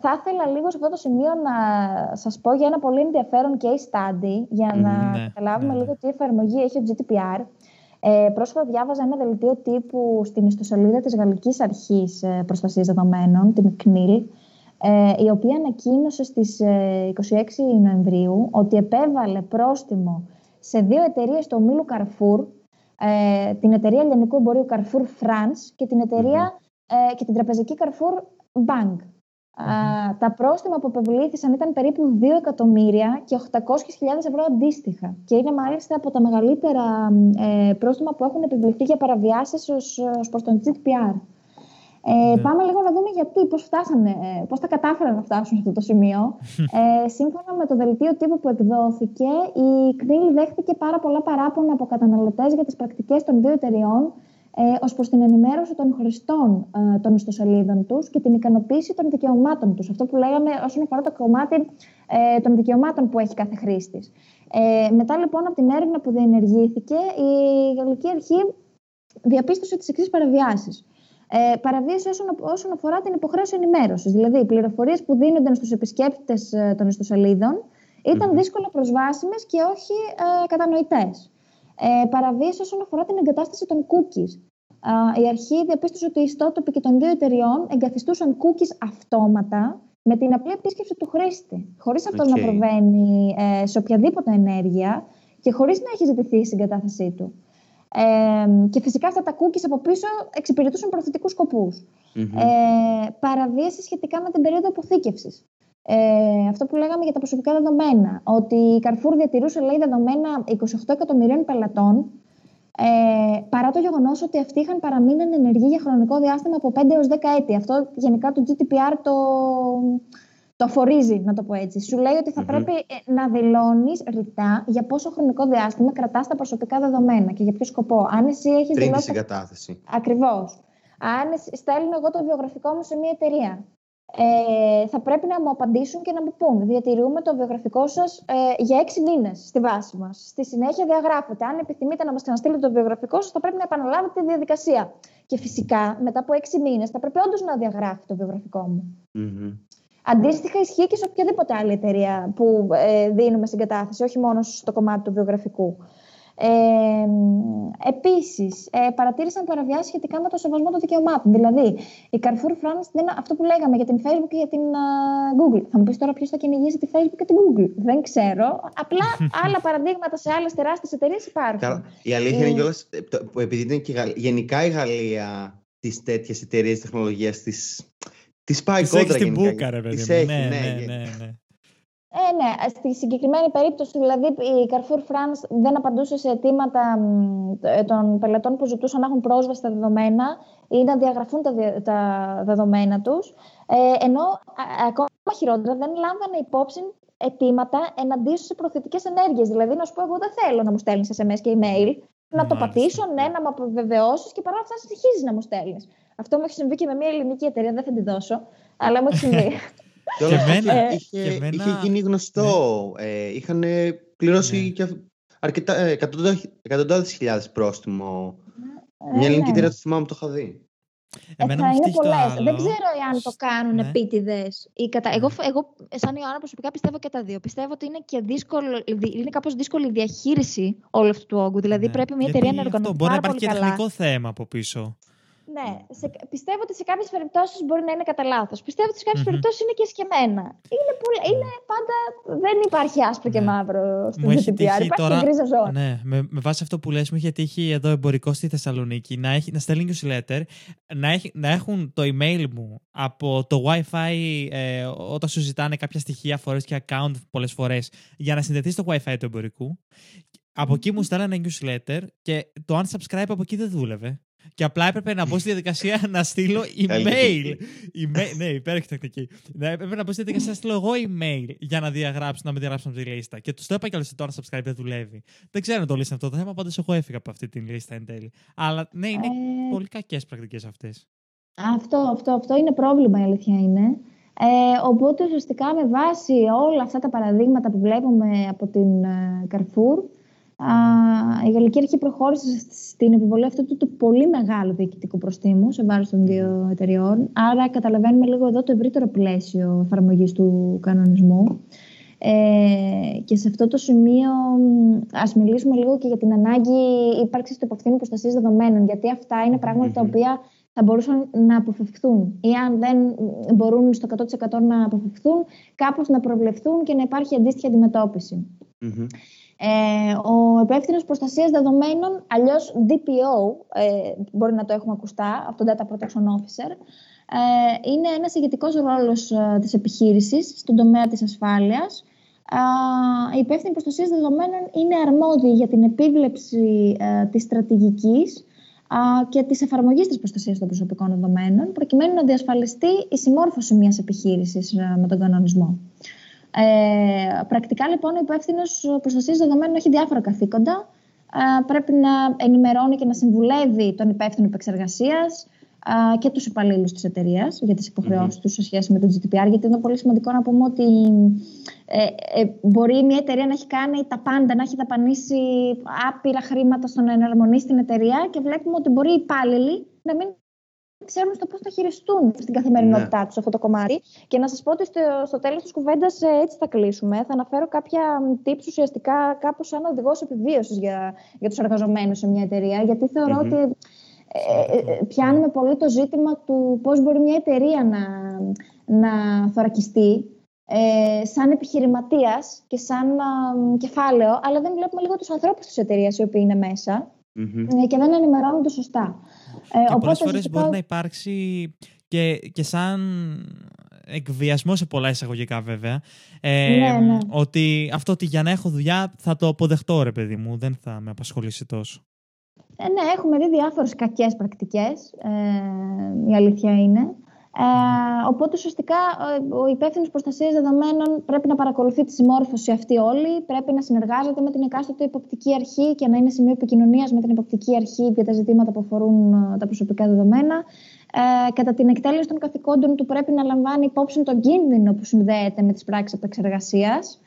θα ήθελα λίγο σε αυτό το σημείο να σας πω για ένα πολύ ενδιαφέρον case study για να ναι, καταλάβουμε ναι, λίγο τι εφαρμογή έχει ο GDPR. Ε, πρόσφατα διάβαζα ένα δελτίο τύπου στην ιστοσελίδα της Γαλλικής Αρχής ε, Προστασίας Δεδομένων, την CNIL, ε, η οποία ανακοίνωσε στις 26 ε, Νοεμβρίου ότι επέβαλε πρόστιμο σε δύο εταιρείες του ομίλου Carrefour, ε, την εταιρεία ελληνικού εμπορίου Carrefour France και την, εταιρεία, και την τραπεζική Carrefour Bank. τα πρόστιμα που επευλήθησαν ήταν περίπου 2 εκατομμύρια και 800.000 ευρώ αντίστοιχα. Και είναι μάλιστα από τα μεγαλύτερα ε, πρόστιμα που έχουν επιβληθεί για παραβιάσεις ως, ως προς τον GDPR. Ε, ναι. Πάμε λίγο να δούμε γιατί, πώς, φτάσανε, ε, πώς τα κατάφεραν να φτάσουν σε αυτό το σημείο. Ε, σύμφωνα με το δελτίο τύπου που εκδόθηκε, η ΚΝΙΛ δέχτηκε πάρα πολλά παράπονα από καταναλωτές για τις πρακτικές των δύο εταιριών ε, ως προς την ενημέρωση των χρηστών ε, των ιστοσελίδων τους και την ικανοποίηση των δικαιωμάτων τους. Αυτό που λέγαμε όσον αφορά το κομμάτι ε, των δικαιωμάτων που έχει κάθε χρήστης. Ε, μετά λοιπόν από την έρευνα που διενεργήθηκε, η Γαλλική Αρχή διαπίστωσε τις εξής παραβιάσεις ε, παραβίαση όσον, όσον αφορά την υποχρέωση ενημέρωσης. Δηλαδή, οι πληροφορίες που δίνονταν στους επισκέπτες ε, των ιστοσελίδων ήταν mm-hmm. δύσκολα προσβάσιμες και όχι ε, κατανοητές. Ε, παραβίαση όσον αφορά την εγκατάσταση των cookies. Ε, η αρχή διαπίστωσε ότι οι ιστότοποι και των δύο εταιριών εγκαθιστούσαν cookies αυτόματα με την απλή επίσκεψη του χρήστη, χωρίς αυτό να προβαίνει ε, σε οποιαδήποτε ενέργεια και χωρίς να έχει ζητηθεί η συγκατάθεσή του. Ε, και φυσικά αυτά τα cookies από πίσω εξυπηρετούσαν προθετικούς σκοπούς. Ε, παραβίαση σχετικά με την περίοδο αποθήκευσης. Ε, αυτό που λέγαμε για τα προσωπικά δεδομένα, ότι η Carrefour διατηρούσε λέει, δεδομένα 28 εκατομμυρίων πελατών, ε, παρά το γεγονός ότι αυτοί είχαν παραμείνει ενεργοί για χρονικό διάστημα από 5 έως 10 έτη. Αυτό γενικά το GDPR το, το αφορίζει, να το πω έτσι. Σου λέει ότι θα πρέπει ε, να δηλώνεις ρητά για πόσο χρονικό διάστημα κρατάς τα προσωπικά δεδομένα και για ποιο σκοπό. Αν εσύ έχεις δηλώσει. Πριν συγκατάθεση. Ακριβώς. Αν στέλνω εγώ το βιογραφικό μου σε μια εταιρεία ε, θα πρέπει να μου απαντήσουν και να μου πούν. Διατηρούμε το βιογραφικό σας ε, για έξι μήνες στη βάση μας. Στη συνέχεια διαγράφεται. Αν επιθυμείτε να μας ξαναστείλετε το βιογραφικό σας, θα πρέπει να επαναλάβετε τη διαδικασία. Και φυσικά μετά από έξι μήνες θα πρέπει όντως να διαγράφει το βιογραφικό μου. Mm-hmm. Αντίστοιχα ισχύει και σε οποιαδήποτε άλλη εταιρεία που ε, δίνουμε συγκατάθεση, όχι μόνο στο κομμάτι του βιογραφικού. Ε, Επίσης, ε, παρατήρησαν παραβιάσεις σχετικά με το σεβασμό των δικαιωμάτων. Δηλαδή, η Carrefour France, δεν, αυτό που λέγαμε για την Facebook και για την Google. Θα μου πεις τώρα ποιος θα κυνηγήσει τη Facebook και την Google. Δεν ξέρω. Απλά άλλα παραδείγματα σε άλλες τεράστιες εταιρείες υπάρχουν. Η αλήθεια είναι ε, κιόλας, ε, επειδή είναι και γενικά η Γαλλία τις τέτοιες εταιρείες τεχνολογίας της. Τη πάει κόντρα στην μπουκα, ρε παιδί ναι, ναι, ναι, ναι, ναι. Ε, ναι, στη συγκεκριμένη περίπτωση, δηλαδή η Carrefour France δεν απαντούσε σε αιτήματα ε, των πελατών που ζητούσαν να έχουν πρόσβαση στα δεδομένα ή να διαγραφούν τα, τα δεδομένα τους, ε, ενώ ακόμα χειρότερα δεν λάμβανε υπόψη αιτήματα εναντίον σε προθετικές ενέργειες. Δηλαδή, να σου πω, εγώ δεν θέλω να μου στέλνεις SMS και email, να το πατήσω, ναι, να μου αποβεβαιώσει και παρόλα αυτά συνεχίζεις να μου στέλνεις. Αυτό μου έχει συμβεί και με μια ελληνική εταιρεία, δεν θα την δώσω, αλλά μου έχει συμβεί. Και όλα ε, είχε, είχε γίνει γνωστό. Ναι. Ε, είχαν πληρώσει ναι. και αρκετά, ε, εκατοντάδες χιλιάδες πρόστιμο. Ε, Μια ελληνική ναι. εταιρεία το θυμάμαι το είχα δει. Ε, θα είναι πολλέ. Δεν ξέρω αν το κάνουν ναι. επίτηδες. Κατα... Εγώ, εγώ, σαν Ιωάννα, προσωπικά πιστεύω και τα δύο. Πιστεύω ότι είναι και δύσκολο, είναι κάπως δύσκολη η διαχείριση όλου αυτού του όγκου. Δηλαδή, ναι. πρέπει μια εταιρεία να οργανωθεί. Μπορεί να υπάρχει και τεχνικό θέμα από πίσω. Ναι, σε, πιστεύω ότι σε κάποιες περιπτώσεις μπορεί να είναι κατά λάθος. Πιστεύω ότι σε κάποιες mm-hmm. περιπτώσεις είναι και σκεμμένα. Είναι, πολύ, είναι πάντα. Δεν υπάρχει άσπρο και ναι. μαύρο στην GDPR. Υπάρχει τώρα, και γκρίζα ζώνη. Ναι, με, με βάση αυτό που λες, μου είχε τύχει εδώ εμπορικό στη Θεσσαλονίκη να, έχει, να στέλνει newsletter, να, έχει, να έχουν το email μου από το WiFi ε, όταν σου ζητάνε κάποια στοιχεία φορές και account πολλές φορές για να συνδεθείς στο WiFi του εμπορικού. Από εκεί μου στέλνανε newsletter και το unsubscribe από εκεί δεν δούλευε. Και απλά έπρεπε να μπω στη διαδικασία να στείλω email. email ναι, υπέροχη τεχνική. Ναι, έπρεπε να μπω στη διαδικασία να στείλω εγώ email για να διαγράψω, να με διαγράψουν από τη λίστα. Και τους το είπα κι άλλο τώρα subscribe δεν δουλεύει. Δεν ξέρω αν το λύσανε αυτό το θέμα, πάντως εγώ έφυγα από αυτή τη λίστα εν τέλει. Αλλά ναι, είναι ε... πολύ κακές πρακτικές αυτές. Αυτό, αυτό, αυτό είναι πρόβλημα, η αλήθεια είναι. Ε, οπότε ουσιαστικά με βάση όλα αυτά τα παραδείγματα που βλέπουμε από την ε, Carrefour, η Γαλλική Αρχή προχώρησε στην επιβολή αυτού του, του πολύ μεγάλου διοικητικού προστίμου σε βάρος των δύο εταιριών. Άρα καταλαβαίνουμε λίγο εδώ το ευρύτερο πλαίσιο εφαρμογής του κανονισμού. Ε, και σε αυτό το σημείο ας μιλήσουμε λίγο και για την ανάγκη ύπαρξης του υπευθύνου προστασίας δεδομένων, γιατί αυτά είναι πράγματα τα οποία θα μπορούσαν να αποφευχθούν ή αν δεν μπορούν στο 100% να αποφευχθούν, κάπως να προβλεφθούν και να υπάρχει αντίστοιχη αντιμετώπιση. Ε, ο υπεύθυνο προστασίας δεδομένων, αλλιώς DPO, ε, μπορεί να το έχουμε ακουστά, αυτό Data Protection Officer, ε, είναι ένας ηγετικός ρόλος ε, της επιχείρησης στον τομέα της ασφάλειας. Ε, η υπεύθυνη προστασίας δεδομένων είναι αρμόδιοι για την επίβλεψη ε, της στρατηγικής και της εφαρμογής της προστασίας των προσωπικών δεδομένων προκειμένου να διασφαλιστεί η συμμόρφωση μιας επιχείρησης με τον κανονισμό. Ε, πρακτικά λοιπόν ο υπεύθυνος προστασίας δεδομένων έχει διάφορα καθήκοντα. Ε, πρέπει να ενημερώνει και να συμβουλεύει τον υπεύθυνο επεξεργασίας ε, και τους υπαλλήλους της εταιρείας για τις υποχρεώσεις mm-hmm. τους σε σχέση με το GDPR. Γιατί είναι πολύ σημαντικό να πούμε ότι ε, ε, μπορεί μια εταιρεία να έχει κάνει τα πάντα, να έχει δαπανίσει άπειρα χρήματα στο να εναρμονίσει την εταιρεία και βλέπουμε ότι μπορεί οι υπάλληλοι να μην ξέρουν στο πώς θα χειριστούν στην καθημερινότητά ναι. τους αυτό το κομμάτι. Και να σας πω ότι στο, στο τέλος της κουβέντας ε, έτσι θα κλείσουμε. Θα αναφέρω κάποια tips ουσιαστικά κάπως σαν οδηγός επιβίωσης για, για τους εργαζομένους σε μια εταιρεία. Γιατί ότι ε, ε, πιάνουμε πολύ το ζήτημα του πώς μπορεί μια εταιρεία να, να θωρακιστεί ε, σαν επιχειρηματίας και σαν κεφάλαιο, αλλά δεν βλέπουμε λίγο τους ανθρώπους της εταιρείας οι οποίοι είναι μέσα mm-hmm. και δεν ενημερώνονται σωστά. Ε, και πολλές φορές μπορεί να υπάρξει και, και σαν εκβιασμό σε πολλά εισαγωγικά βέβαια. Ε, ναι, ναι. Ότι αυτό ότι για να έχω δουλειά θα το αποδεχτώ ρε παιδί μου, δεν θα με απασχολήσει τόσο. Ε, ναι, έχουμε δει διάφορες κακές πρακτικές, ε, η αλήθεια είναι. Ε, οπότε ουσιαστικά ο υπεύθυνος προστασίας δεδομένων πρέπει να παρακολουθεί τη συμμόρφωση αυτή όλη, πρέπει να συνεργάζεται με την εκάστοτε υποπτική αρχή και να είναι σημείο επικοινωνίας με την υποπτική αρχή για τα ζητήματα που αφορούν ε, τα προσωπικά δεδομένα. Ε, κατά την εκτέλεση των καθηκόντων του πρέπει να λαμβάνει υπόψη τον κίνδυνο που συνδέεται με τις πράξεις επεξεργασίας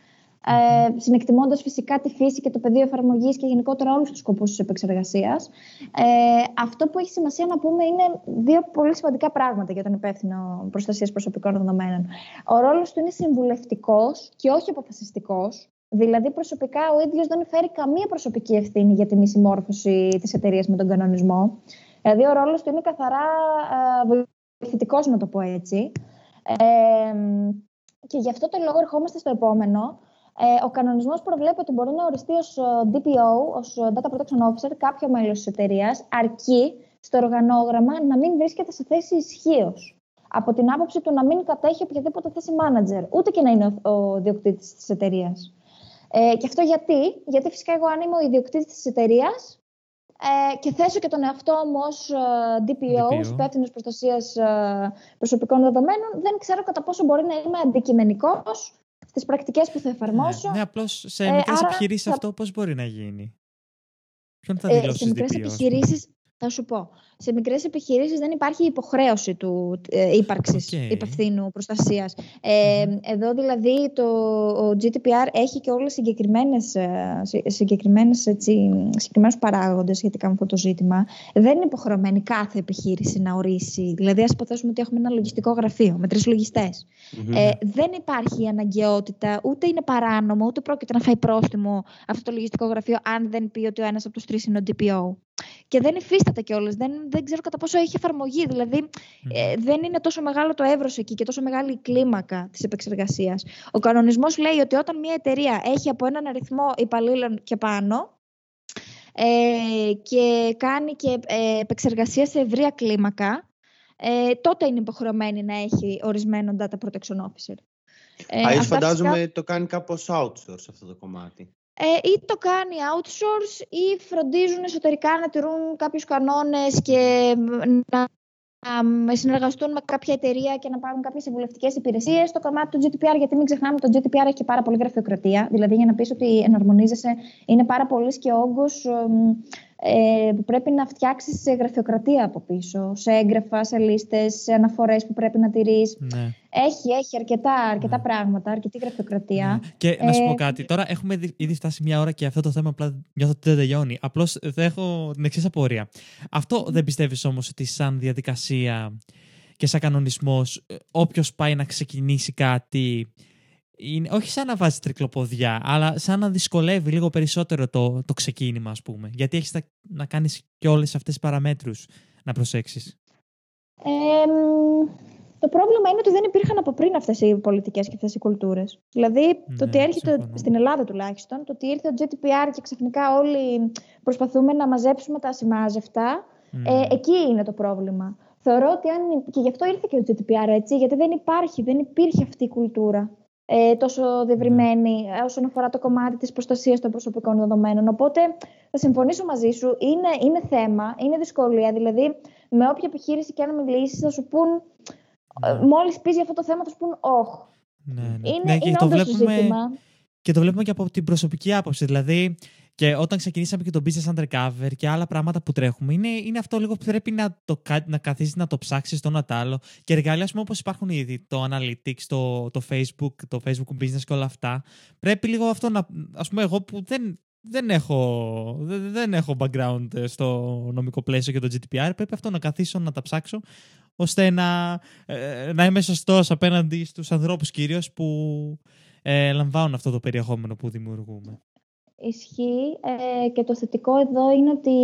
ε, συνεκτιμώντας φυσικά τη φύση και το πεδίο εφαρμογής και γενικότερα όλους τους σκοπούς της επεξεργασίας. Ε, αυτό που έχει σημασία να πούμε είναι δύο πολύ σημαντικά πράγματα για τον υπεύθυνο προστασίας προσωπικών δεδομένων. Ο ρόλος του είναι συμβουλευτικός και όχι αποφασιστικός. Δηλαδή, προσωπικά ο ίδιος δεν φέρει καμία προσωπική ευθύνη για τη μη συμμόρφωση της εταιρείας με τον κανονισμό. Δηλαδή, ο ρόλος του είναι καθαρά ε, βοηθητικός, να το πω έτσι. Ε, και γι' αυτό το λόγο ερχόμαστε στο επόμενο, ε, ο κανονισμός προβλέπει ότι μπορεί να οριστεί ως ε, DPO, ως ε, Data Protection Officer, κάποιο μέλος της εταιρείας, αρκεί στο οργανόγραμμα να μην βρίσκεται σε θέση ισχύως. Από την άποψη του να μην κατέχει οποιαδήποτε θέση manager, ούτε και να είναι ο, ο ιδιοκτήτης της εταιρείας. Ε, και αυτό γιατί, γιατί φυσικά εγώ αν είμαι ο ιδιοκτήτης της εταιρείας ε, και θέσω και τον εαυτό μου ως DPO, DPO. υπεύθυνος προστασίας προσωπικών δεδομένων, δεν ξέρω κατά πόσο μπορεί να είμαι αντικειμενικός τις πρακτικές που θα εφαρμόσω. Ναι, ναι απλώς σε ε, μικρές επιχειρήσεις αυτό πώς μπορεί να γίνει; Ποιον θα δηλώσεις ε, σε μικρές επιχειρήσεις θα σου πω. Σε μικρές επιχειρήσεις δεν υπάρχει υποχρέωση του ε, ύπαρξης okay. υπευθύνου προστασίας. Ε, Εδώ δηλαδή το ο GDPR έχει και όλες συγκεκριμένες, ε, συγκεκριμένες έτσι, συγκεκριμένους παράγοντες σχετικά με αυτό το ζήτημα. Δεν είναι υποχρεωμένη κάθε επιχείρηση να ορίσει. Δηλαδή ας υποθέσουμε ότι έχουμε ένα λογιστικό γραφείο με τρεις λογιστές. Ε, δεν υπάρχει αναγκαιότητα, ούτε είναι παράνομο, ούτε πρόκειται να φάει πρόστιμο αυτό το λογιστικό γραφείο αν δεν πει ότι ο ένας από τους τρεις είναι ο DPO και δεν υφίσταται κιόλας. Δεν, δεν ξέρω κατά πόσο έχει εφαρμογή. Δηλαδή, ε, δεν είναι τόσο μεγάλο το εύρος εκεί και τόσο μεγάλη η κλίμακα της επεξεργασίας. Ο κανονισμός λέει ότι όταν μια εταιρεία έχει από έναν αριθμό υπαλλήλων και πάνω ε, και κάνει και ε, επεξεργασία σε ευρεία κλίμακα, ε, τότε είναι υποχρεωμένη να έχει ορισμένο data protection officer. Ε, φαντάζομαι το κάνει κάπως outsource αυτό το κομμάτι ε, ή το κάνει outsource ή φροντίζουν εσωτερικά να τηρούν κάποιους κανόνες και να συνεργαστούν με κάποια εταιρεία και να πάρουν κάποιες συμβουλευτικές υπηρεσίες στο κομμάτι του GDPR. Γιατί μην ξεχνάμε, το GDPR έχει και πάρα πολύ γραφειοκρατία. Δηλαδή, για να πεις ότι εναρμονίζεσαι, είναι πάρα πολύ και όγκος ε, που πρέπει να φτιάξεις σε γραφειοκρατία από πίσω, σε έγγραφα, σε λίστες, σε αναφορές που πρέπει να τηρείς. Ναι. Έχει, έχει αρκετά, αρκετά ναι. πράγματα, αρκετή γραφειοκρατία. Ναι. Και να σου πω ε, κάτι. Τώρα έχουμε ήδη φτάσει μια ώρα και αυτό το θέμα απλά νιώθω ότι δεν τελειώνει. Απλώς θα έχω την εξής απορία. Αυτό δεν πιστεύεις όμως ότι σαν διαδικασία και σαν κανονισμός, ε, όποιος πάει να ξεκινήσει κάτι είναι, όχι σαν να βάζει τρικλοποδιά, αλλά σαν να δυσκολεύει λίγο περισσότερο το, το ξεκίνημα, ας πούμε. Γιατί έχεις να κάνεις και όλες αυτές τις παραμέτρους να προσέξεις. Ε, το πρόβλημα είναι ότι δεν υπήρχαν από πριν αυτές οι πολιτικές και αυτές οι κουλτούρες. Δηλαδή, ναι, το ότι έρχεται στην Ελλάδα τουλάχιστον, το ότι ήρθε ο GDPR και ξαφνικά όλοι προσπαθούμε να μαζέψουμε τα ασημάζευτα, ε, ναι. εκεί είναι το πρόβλημα. Θεωρώ ότι αν. και γι' αυτό ήρθε και ο GDPR έτσι, γιατί δεν υπάρχει, δεν υπήρχε αυτή η κουλτούρα ε, τόσο διευρυμένη ε, όσον αφορά το κομμάτι της προστασίας των προσωπικών δεδομένων. Οπότε θα συμφωνήσω μαζί σου, είναι, είναι θέμα, είναι δυσκολία. Δηλαδή, με όποια επιχείρηση και αν μιλήσεις, θα σου πούν, ναι. μόλις πεις για αυτό το θέμα, θα σου πούν όχι. Ναι, ναι. Είναι, ναι, είναι όντως ζήτημα. Και το βλέπουμε και από την προσωπική άποψη. Δηλαδή, και όταν ξεκινήσαμε και το business undercover και άλλα πράγματα που τρέχουμε, είναι, είναι αυτό λίγο που πρέπει να, το, να καθίσεις να το ψάξεις το ένα άλλο. Και εργαλεία, όπως υπάρχουν ήδη, το analytics, το, το facebook, το facebook business και όλα αυτά, πρέπει λίγο αυτό να. Α πούμε, εγώ που δεν, δεν έχω, δεν, έχω background στο νομικό πλαίσιο και το GDPR, πρέπει αυτό να καθίσω να τα ψάξω ώστε να, ε, να είμαι σωστός απέναντι στους ανθρώπους κυρίως που ε, λαμβάνουν αυτό το περιεχόμενο που δημιουργούμε. Ισχύει. Ε, και το θετικό εδώ είναι ότι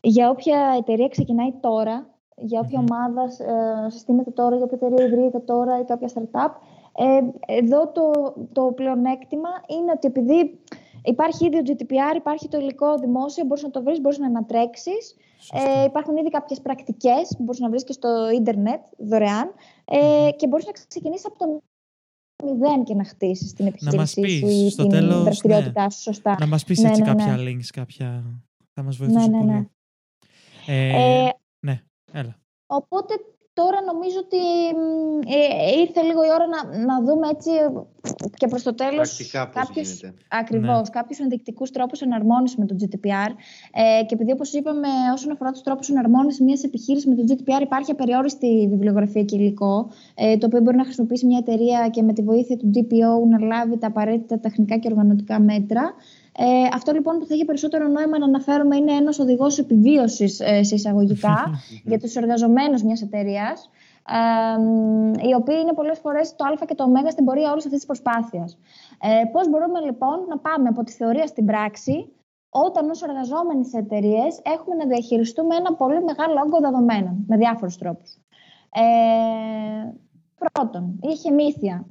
για όποια εταιρεία ξεκινάει τώρα, για όποια ομάδα ε, συστήνεται τώρα, για όποια εταιρεία ιδρύεται τώρα ή κάποια startup, Ε, εδώ το, το πλεονέκτημα είναι ότι επειδή υπάρχει ήδη ο GDPR, υπάρχει το υλικό δημόσιο, μπορείς να το βρεις, μπορείς να ανατρέξεις. Ε, υπάρχουν ήδη κάποιες πρακτικές που μπορείς να βρεις και στο ίντερνετ δωρεάν ε, και μπορείς να ξεκινήσεις από το μηδέν και να χτίσεις την επιχείρησή να σου ή την τέλος, δραστηριότητά ναι. σου σωστά. Να μας πεις ναι, έτσι ναι, κάποια ναι. links, κάποια... θα μας βοηθήσει ναι, ναι, πολύ. Ε, ε, ναι, έλα. Οπότε τώρα νομίζω ότι ε, ήρθε λίγο η ώρα να, να δούμε έτσι και προς το τέλος κάποιους, ακριβώς, ναι. κάποιους ενδεικτικούς τρόπους εναρμόνισης με το GDPR ε, και επειδή όπως είπαμε όσον αφορά τους τρόπους εναρμόνισης μιας επιχείρησης με το GDPR υπάρχει απεριόριστη βιβλιογραφία και υλικό ε, το οποίο μπορεί να χρησιμοποιήσει μια εταιρεία και με τη βοήθεια του DPO να λάβει τα απαραίτητα τεχνικά και οργανωτικά μέτρα ε, αυτό λοιπόν που θα έχει περισσότερο νόημα να αναφέρουμε είναι ένας οδηγός επιβίωσης ε, σε εισαγωγικά για τους εργαζομένους μιας εταιρείας, ε, οι οποίοι είναι πολλές φορές το α και το ω στην πορεία όλης αυτής της προσπάθειας. Ε, πώς μπορούμε λοιπόν να πάμε από τη θεωρία στην πράξη όταν ως εργαζόμενοι σε εταιρείες έχουμε να διαχειριστούμε ένα πολύ μεγάλο όγκο δεδομένων με διάφορους τρόπους. Ε, πρώτον, η χεμήθεια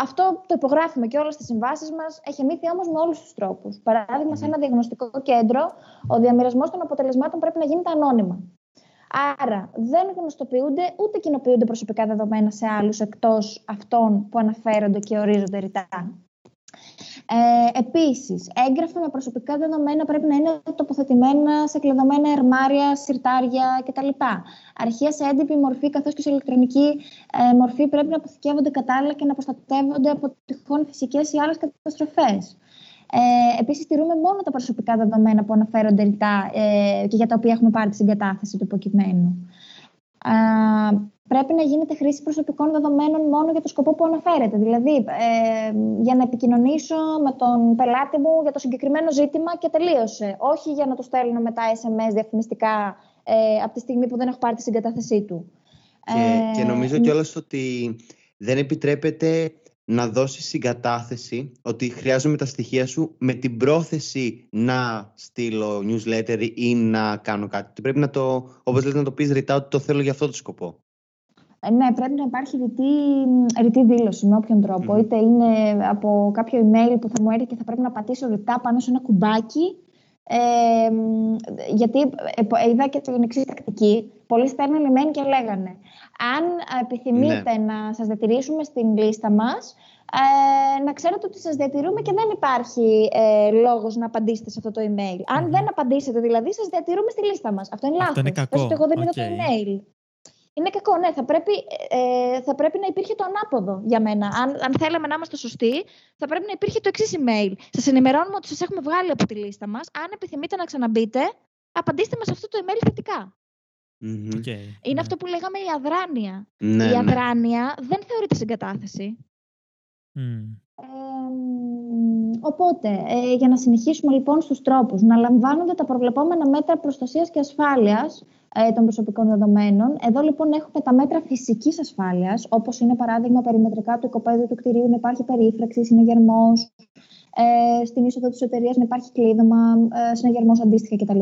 αυτό το υπογράφουμε και όλες τις συμβάσεις μας. Έχει μύθει όμως με όλους τους τρόπους. Παράδειγμα, σε ένα διαγνωστικό κέντρο, ο διαμοιρασμό των αποτελεσμάτων πρέπει να γίνεται ανώνυμα. Άρα, δεν γνωστοποιούνται ούτε κοινοποιούνται προσωπικά δεδομένα σε άλλους εκτός αυτών που αναφέρονται και ορίζονται ρητά. Ε, Επίσης, έγγραφα με προσωπικά δεδομένα πρέπει να είναι τοποθετημένα σε κλειδωμένα ερμάρια, συρτάρια κτλ. Αρχεία σε έντυπη μορφή καθώς και σε ηλεκτρονική ε, μορφή πρέπει να αποθηκεύονται κατάλληλα και να προστατεύονται από τυχόν φυσικές ή άλλες καταστροφές. Ε, Επίσης, τηρούμε μόνο τα προσωπικά δεδομένα που αναφέρονται ρητά ε, και για τα οποία έχουμε πάρει τη συγκατάθεση του υποκειμένου πρέπει να γίνεται χρήση προσωπικών δεδομένων μόνο για το σκοπό που αναφέρεται. Δηλαδή, ε, για να επικοινωνήσω με τον πελάτη μου για το συγκεκριμένο ζήτημα και τελείωσε. Όχι για να του στέλνω μετά SMS διαφημιστικά ε, από τη στιγμή που δεν έχω πάρει τη συγκατάθεσή του. Και, ε, και νομίζω κιόλας ότι δεν επιτρέπεται να δώσεις συγκατάθεση ότι χρειάζομαι τα στοιχεία σου με την πρόθεση να στείλω newsletter ή να κάνω κάτι. Πρέπει να το, όπως λέτε, να το πεις ρητά ότι το θέλω για αυτό το σκοπό. Ε, ναι, πρέπει να υπάρχει ρητή, ρητή δήλωση με όποιον Είτε είναι από κάποιο email που θα μου έρθει και θα πρέπει να πατήσω ρητά πάνω σε ένα κουμπάκι. Ε, γιατί ε, είδα και την εξής τακτική. Πολλοί στέλνουν email και λέγανε αν επιθυμείτε ναι. να σας διατηρήσουμε στην λίστα μας, ε, να ξέρετε ότι σας διατηρούμε και δεν υπάρχει ε, λόγος να απαντήσετε σε αυτό το email. Αν δεν απαντήσετε δηλαδή, σας διατηρούμε στη λίστα μας. Αυτό είναι λάθος. Αυτό είναι κακό. εγώ δεν είδα το email. Είναι κακό, ναι. Θα πρέπει, ε, θα πρέπει να υπήρχε το ανάποδο για μένα. Αν, αν θέλαμε να είμαστε σωστοί, θα πρέπει να υπήρχε το εξής email. Σας ενημερώνουμε ότι σας έχουμε βγάλει από τη λίστα μας. Αν επιθυμείτε να ξαναμπείτε, απαντήστε μας αυτό το email θετικά. Okay, είναι ναι. αυτό που λέγαμε η αδράνεια. Ναι, η ναι. αδράνεια δεν θεωρείται συγκατάθεση. Mm. Ε, οπότε, ε, για να συνεχίσουμε λοιπόν στους τρόπους, να λαμβάνονται τα προβλεπόμενα μέτρα προστασίας και ασφάλειας ε, των προσωπικών δεδομένων. Εδώ λοιπόν έχουμε τα μέτρα φυσικής ασφάλειας, όπως είναι παράδειγμα περιμετρικά του οικοπαίδου του κτηρίου να υπάρχει περίφραξη, συναγερμός, ε, στην είσοδο της εταιρείας να υπάρχει κλείδωμα, ε, συναγερμός αντίστοιχα κτλ.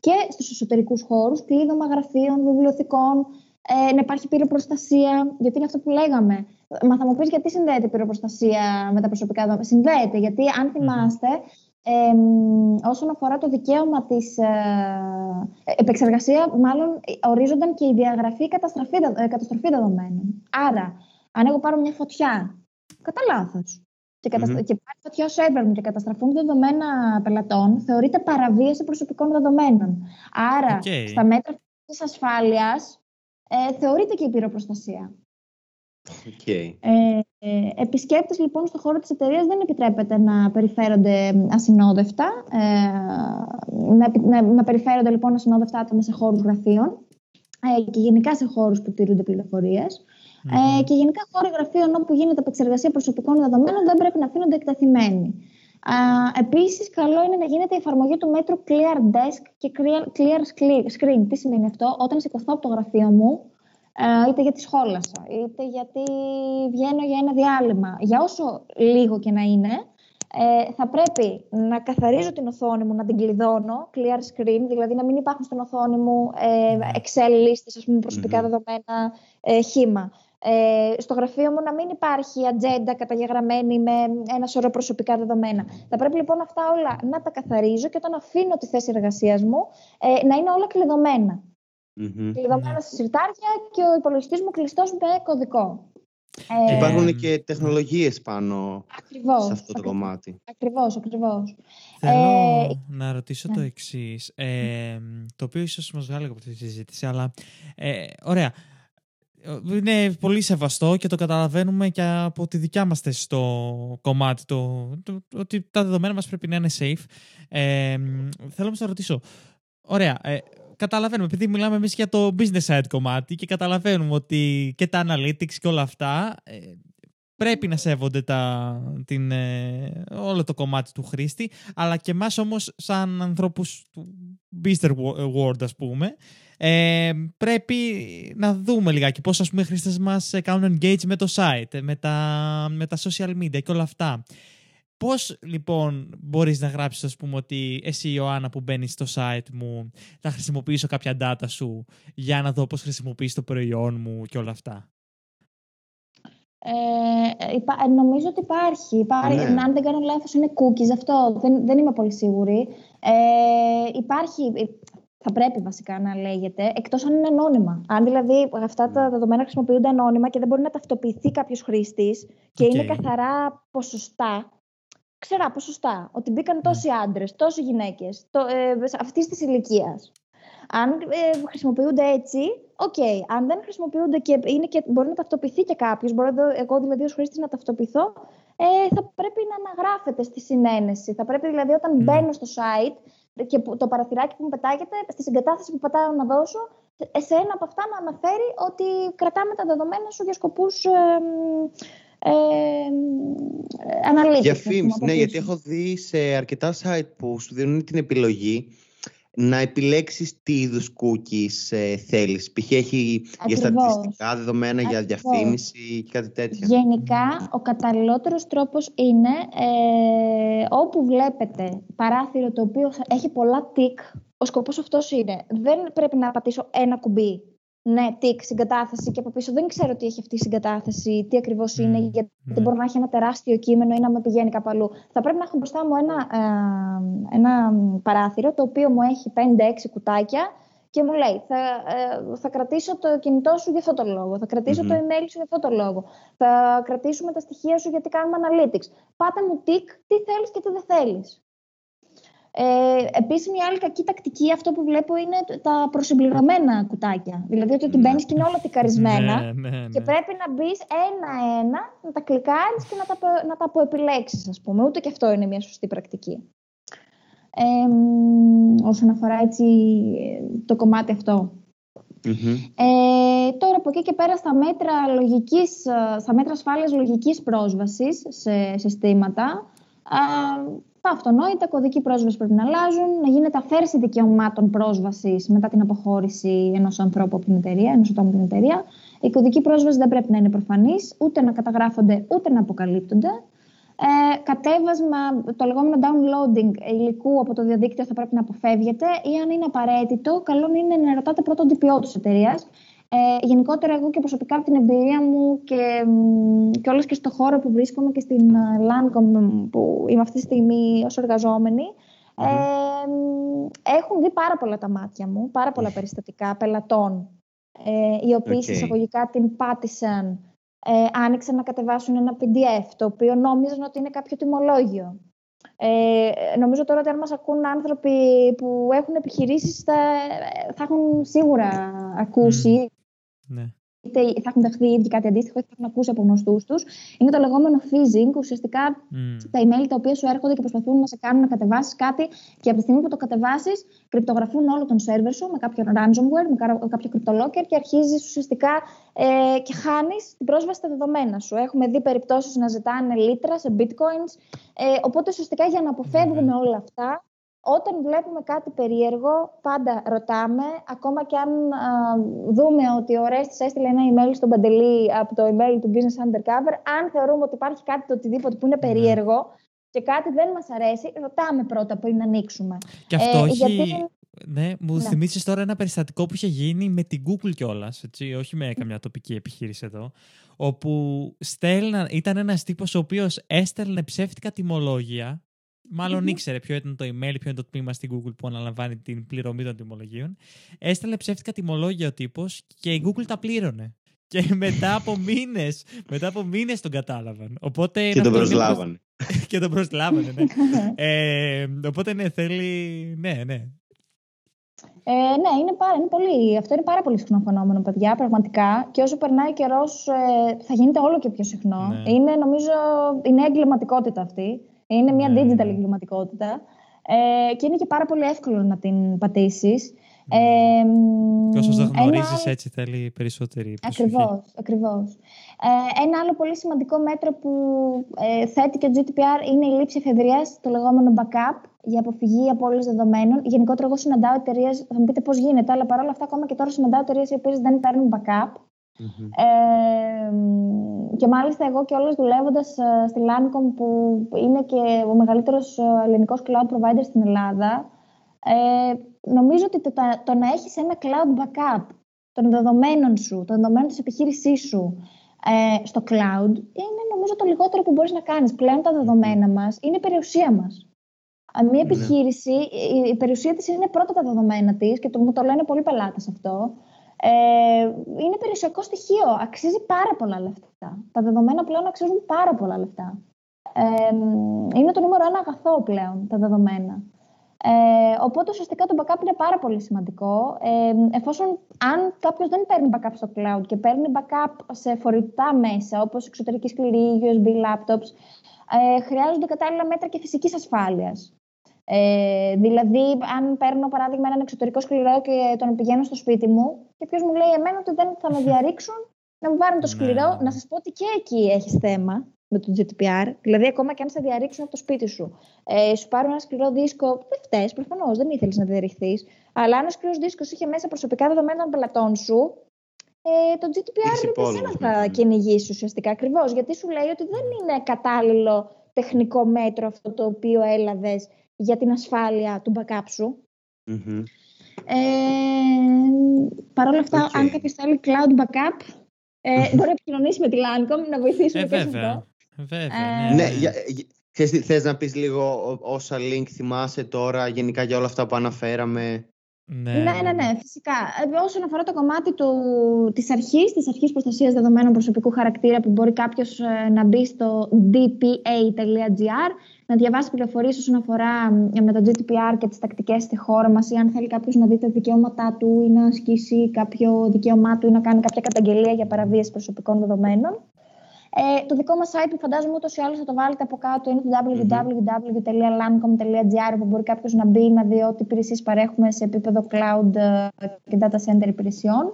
Και στους εσωτερικούς χώρους, κλείδωμα γραφείων, βιβλιοθηκών, ε, να υπάρχει πυροπροστασία, γιατί είναι αυτό που λέγαμε. Μα θα μου πεις γιατί συνδέεται η πυροπροστασία με τα προσωπικά δεδομένα. Συνδέεται, γιατί αν θυμάστε, ε, όσον αφορά το δικαίωμα της ε, επεξεργασία, μάλλον ορίζονταν και η διαγραφή καταστροφή, ε, καταστροφή δεδομένων. Άρα, αν εγώ πάρω μια φωτιά, κατά λάθος, και, κατασ... mm-hmm. και πάρει φωτιά ως έβραγμα και καταστραφούν δεδομένα πελατών, θεωρείται παραβίαση προσωπικών δεδομένων. Άρα, okay. στα μέτρα της ασφάλειας, ε, θεωρείται και η πυροπροστασία. Okay. Ε, ε, επισκέπτες λοιπόν στον χώρο της εταιρείας δεν επιτρέπεται να περιφέρονται ασυνόδευτα, ε, να, να, να περιφέρονται λοιπόν ασυνόδευτα άτομα σε χώρους γραφείων ε, και γενικά σε χώρους που τηρούνται πληροφορίες. Ε, και γενικά χώροι γραφείων όπου γίνεται επεξεργασία προσωπικών δεδομένων δεν πρέπει να αφήνονται εκτεθειμένοι. Επίσης, καλό είναι να γίνεται η εφαρμογή του μέτρου Clear Desk και Clear Screen. Τι σημαίνει αυτό, όταν σηκωθώ από το γραφείο μου, ε, είτε γιατί σχόλασα, είτε γιατί βγαίνω για ένα διάλειμμα, για όσο λίγο και να είναι, ε, θα πρέπει να καθαρίζω την οθόνη μου, να την κλειδώνω, clear screen, δηλαδή να μην υπάρχουν στην οθόνη μου ε, Excel λίστες, ας πούμε, προσωπικά δεδομένα, ε, χήμα. Ε, στο γραφείο μου να μην υπάρχει ατζέντα καταγεγραμμένη με ένα σωρό προσωπικά δεδομένα. Θα πρέπει λοιπόν αυτά όλα να τα καθαρίζω και όταν αφήνω τη θέση εργασίας μου ε, να είναι όλα κλειδωμένα. Mm-hmm. Κλειδωμένα σε συρτάρια και ο υπολογιστής μου κλειστός με κωδικό. Ε, Υπάρχουν και τεχνολογίες πάνω σε αυτό το κομμάτι. Ακριβώς, ακριβώς. Θέλω ε, να ρωτήσω το ναι. εξής, ε, το οποίο ίσως μας βγάλει από τη συζήτηση, αλλά ε, ωραία. Είναι πολύ σεβαστό και το καταλαβαίνουμε και από τη δικιά μας θέση στο κομμάτι το, το, ότι τα δεδομένα μας πρέπει να είναι safe. Ε, θέλω να ρωτήσω, ωραία, ε, καταλαβαίνουμε, επειδή μιλάμε εμείς για το business side κομμάτι και καταλαβαίνουμε ότι και τα analytics και όλα αυτά ε, πρέπει να σέβονται τα, την, ε, όλο το κομμάτι του χρήστη, αλλά και εμάς όμως σαν ανθρώπους του business world ας πούμε, ε, πρέπει να δούμε λιγάκι πώς ας πούμε οι χρήστες μας κάνουν engage με το site, με τα, με τα social media και όλα αυτά. Πώς λοιπόν μπορείς να γράψεις ας πούμε ότι εσύ Ιωάννα που μπαίνεις στο site μου θα χρησιμοποιήσω κάποια data σου για να δω πώς χρησιμοποιείς το προϊόν μου και όλα αυτά; Ε, υπά, νομίζω ότι υπάρχει. υπάρχει ναι. Αν δεν κάνω λάθος είναι cookies αυτό. Δεν, δεν είμαι πολύ σίγουρη. Ε, υπάρχει, θα πρέπει βασικά να λέγεται, εκτός αν είναι ανώνυμα. Αν δηλαδή αυτά τα ναι. δεδομένα χρησιμοποιούνται ανώνυμα και δεν μπορεί να ταυτοποιηθεί κάποιος χρήστης και είναι καθαρά ποσοστά, ξερά ποσοστά ότι μπήκαν τόσοι ναι. άντρες, τόσοι γυναίκες ε, αυτής της ηλικίας. Αν ε, χρησιμοποιούνται έτσι, οκ. Okay. Αν δεν χρησιμοποιούνται και, είναι και μπορεί να ταυτοποιηθεί και κάποιος, μπορώ εγώ δηλαδή ως χρήστης να ταυτοποιηθώ, ε, θα πρέπει να αναγράφεται στη συναίνεση. Θα πρέπει δηλαδή όταν mm. μπαίνω στο site και το παραθυράκι που μου πετάγεται, στη συγκατάθεση που πατάω να δώσω, σε ένα από αυτά να αναφέρει ότι κρατάμε τα δεδομένα σου για σκοπούς ε, ε, Διαφήμιση, ναι, γιατί έχω δει σε αρκετά site που σου δίνουν την επιλογή να επιλέξεις τι είδους cookies ε, θέλεις. Π.χ. έχει για στατιστικά δεδομένα, για διαφήμιση και κάτι τέτοιο. Γενικά, ο καταλληλότερος τρόπος είναι ε, όπου βλέπετε παράθυρο το οποίο έχει πολλά tick, ο σκοπός αυτός είναι. Δεν πρέπει να πατήσω ένα κουμπί ναι, τικ, συγκατάθεση και από πίσω δεν ξέρω τι έχει αυτή η συγκατάθεση, τι ακριβώς είναι, γιατί mm. μπορεί να έχει ένα τεράστιο κείμενο ή να με πηγαίνει κάπου αλλού. Θα πρέπει να έχω μπροστά μου ένα, ε, ένα παράθυρο το οποίο μου έχει 5-6 κουτάκια και μου λέει θα, ε, θα κρατήσω το κινητό σου για αυτό το λόγο, θα κρατήσω το email σου για αυτό το λόγο, θα κρατήσουμε τα στοιχεία σου γιατί κάνουμε analytics. Πάτε μου τικ τι θέλεις και τι δεν θέλεις. Ε, Επίσης, μια άλλη κακή τακτική, αυτό που βλέπω είναι τα προσυμπληρωμένα κουτάκια. Δηλαδή ότι ναι. μπαίνει και είναι όλα τικαρισμένα ναι, ναι, ναι. και πρέπει να μπεις ένα-ένα, να τα κλικάρεις και να τα, να τα αποεπιλέξεις, ας πούμε. Ούτε και αυτό είναι μια σωστή πρακτική. Ε, όσον αφορά έτσι το κομμάτι αυτό. Ε, τώρα από εκεί και πέρα στα μέτρα, λογικής, στα μέτρα ασφάλειας λογικής πρόσβασης σε συστήματα τα αυτονόητα κωδική πρόσβασης πρέπει να αλλάζουν, να γίνεται αφαίρεση δικαιωμάτων πρόσβασης μετά την αποχώρηση ενός ανθρώπου από την εταιρεία, ενός ατόμου από την εταιρεία. Η κωδική πρόσβασης δεν πρέπει να είναι προφανή, ούτε να καταγράφονται, ούτε να αποκαλύπτονται. Ε, κατέβασμα, το λεγόμενο downloading υλικού από το διαδίκτυο θα πρέπει να αποφεύγεται ή αν είναι απαραίτητο, καλό είναι να ρωτάτε πρώτον την ποιότητα της εταιρείας ε, γενικότερα, εγώ και προσωπικά από την εμπειρία μου και, και όλες και στο χώρο που βρίσκομαι και στην ε, Lancom που είμαι αυτή τη στιγμή ως εργαζόμενη, ε, έχουν δει πάρα πολλά τα μάτια μου, πάρα πολλά περιστατικά πελατών, ε, οι οποίοι okay. εισαγωγικά την πάτησαν, ε, άνοιξαν να κατεβάσουν ένα PDF, το οποίο νόμιζαν ότι είναι κάποιο τιμολόγιο. Ε, νομίζω τώρα ότι αν μας ακούν άνθρωποι που έχουν επιχειρήσεις θα, θα έχουν σίγουρα ακούσει ναι. Είτε θα έχουν δεχθεί ήδη κάτι αντίστοιχο, είτε θα έχουν ακούσει από γνωστούς τους. Είναι το λεγόμενο phishing. Ουσιαστικά τα email τα οποία σου έρχονται και προσπαθούν να σε κάνουν να κατεβάσεις κάτι και από τη στιγμή που το κατεβάσεις, κρυπτογραφούν όλο τον σερβερ σου με κάποιο ransomware, με κάποιο cryptolocker και αρχίζεις ουσιαστικά ε, και χάνεις την πρόσβαση στα δεδομένα σου. Έχουμε δει περιπτώσεις να ζητάνε λίτρα σε bitcoins. Ε, οπότε ουσιαστικά για να αποφεύγουμε ναι. όλα αυτά, όταν βλέπουμε κάτι περίεργο, πάντα ρωτάμε, ακόμα και αν δούμε ότι ο Ρέστης έστειλε ένα email στον Παντελή από το email του Business Undercover, αν θεωρούμε ότι υπάρχει κάτι το οτιδήποτε που είναι ναι. περίεργο και κάτι δεν μας αρέσει, ρωτάμε πρώτα πριν να ανοίξουμε. Και αυτό ε, έχει... Ναι, μου ναι. θυμίσεις τώρα ένα περιστατικό που είχε γίνει με την Google κιόλας, όχι με καμιά τοπική επιχείρηση εδώ, όπου στέλνα, ήταν ένας τύπος ο οποίος έστελνε ψεύτικα τιμολόγια μαλλον ήξερε ποιο ήταν το email, ποιο είναι το τμήμα στην Google που αναλαμβάνει την πληρωμή των τιμολογίων. Έστελνε ψεύτικα τιμολόγια ο τύπος και η Google τα πλήρωνε. Και μετά από μήνες, μετά από μήνες τον κατάλαβαν. Οπότε και τον προσλάβανε. και τον προσλάβανε, ναι. ε, οπότε ναι, θέλει. Ναι, ναι. Ε, ναι, είναι, πάρα, είναι πολύ, αυτό είναι πάρα πολύ συχνό φαινόμενο, παιδιά, πραγματικά. Και όσο περνάει ο καιρός, ε, θα γίνεται όλο και πιο συχνό. Ναι. Είναι, νομίζω, είναι εγκληματικότητα αυτή. Είναι μια ναι. digital εγκληματικότητα. Ε, και είναι και πάρα πολύ εύκολο να την πατήσεις. Ε, και όσο δεν γνωρίζεις, έτσι θέλει περισσότερη προσοχή. Ακριβώς. Ακριβώς. Ε, ένα άλλο πολύ σημαντικό μέτρο που ε, θέτει και το GDPR είναι η λήψη εφεδρείας, το λεγόμενο backup, για αποφυγή απόλυση δεδομένων. Γενικότερα, εγώ συναντάω εταιρείες, θα μου πείτε πώς γίνεται, αλλά παρόλα αυτά, ακόμα και τώρα συναντάω εταιρείες οι οποίες δεν παίρνουν backup. Mm-hmm. Ε, και μάλιστα εγώ και όλες δουλεύοντας ε, στη Lancom που είναι και ο μεγαλύτερος ε, ελληνικός cloud provider στην Ελλάδα ε, νομίζω ότι το, το, να έχεις ένα cloud backup των δεδομένων σου, των δεδομένων της επιχείρησής σου ε, στο cloud είναι νομίζω το λιγότερο που μπορείς να κάνεις. Πλέον τα δεδομένα μας είναι η περιουσία μας. Μια ναι. επιχείρηση, η, περιουσία της είναι πρώτα τα δεδομένα της και το, μου το λένε πολλοί πελάτες αυτό. Ε, είναι περιουσιακό στοιχείο. Αξίζει πάρα πολλά λεφτά. Τα δεδομένα πλέον αξίζουν πάρα πολλά λεφτά. Ε, είναι το νούμερο ένα αγαθό πλέον τα δεδομένα. Ε, οπότε ουσιαστικά το backup είναι πάρα πολύ σημαντικό. Ε, εφόσον αν κάποιος δεν παίρνει backup στο cloud και παίρνει backup σε φορητά μέσα, όπως εξωτερικής σκληρή, USB laptops, ε, χρειάζονται κατάλληλα μέτρα και φυσικής ασφάλειας. Ε, δηλαδή, αν παίρνω παράδειγμα έναν εξωτερικό σκληρό και τον πηγαίνω στο σπίτι μου και ποιος μου λέει εμένα ότι δεν θα με διαρρήξουν, να μου πάρουν το σκληρό, ναι. να σας πω ότι και εκεί έχει θέμα με το GDPR. Δηλαδή, ακόμα και αν σε διαρρήξουν από το σπίτι σου, ε, σου πάρουν ένα σκληρό δίσκο, δεν φταίει προφανώς, δεν ήθελες να διαρρηχθεί. Αλλά αν ο σκληρός δίσκος είχε μέσα προσωπικά δεδομένα των πελατών σου, ε, το GDPR δεν θα κυνηγήσει ουσιαστικά ακριβώς. Γιατί σου λέει ότι δεν είναι κατάλληλο τεχνικό μέτρο αυτό το οποίο έλαβες για την ασφάλεια του backup σου. Mm-hmm. Ε, Παρ' όλα αυτά, αν κάποιος θέλει cloud backup, ε, μπορεί να επικοινωνήσει με τη Lancom να βοηθήσουμε ε, και σε αυτό. Βέβαια, ναι. ναι για, θες να πεις λίγο όσα link θυμάσαι τώρα γενικά για όλα αυτά που αναφέραμε; Ναι, ναι, ναι, ναι, ναι φυσικά. Ε, όσον αφορά το κομμάτι του, της αρχής, της αρχής προστασίας δεδομένων προσωπικού χαρακτήρα που μπορεί κάποιος ε, να μπει στο dpa.gr να διαβάσει πληροφορίες όσον αφορά με το GDPR και τις τακτικές στη χώρα μας, ή αν θέλει κάποιος να δει τα δικαιώματά του ή να ασκήσει κάποιο δικαίωμά του ή να κάνει κάποια καταγγελία για παραβίαση προσωπικών δεδομένων. Ε, το δικό μας site που φαντάζομαι ούτως ή άλλως θα το βάλετε από κάτω είναι το www.lancom.gr που μπορεί κάποιος να μπει να δει ό,τι υπηρεσίες παρέχουμε σε επίπεδο cloud ε, και data center υπηρεσιών.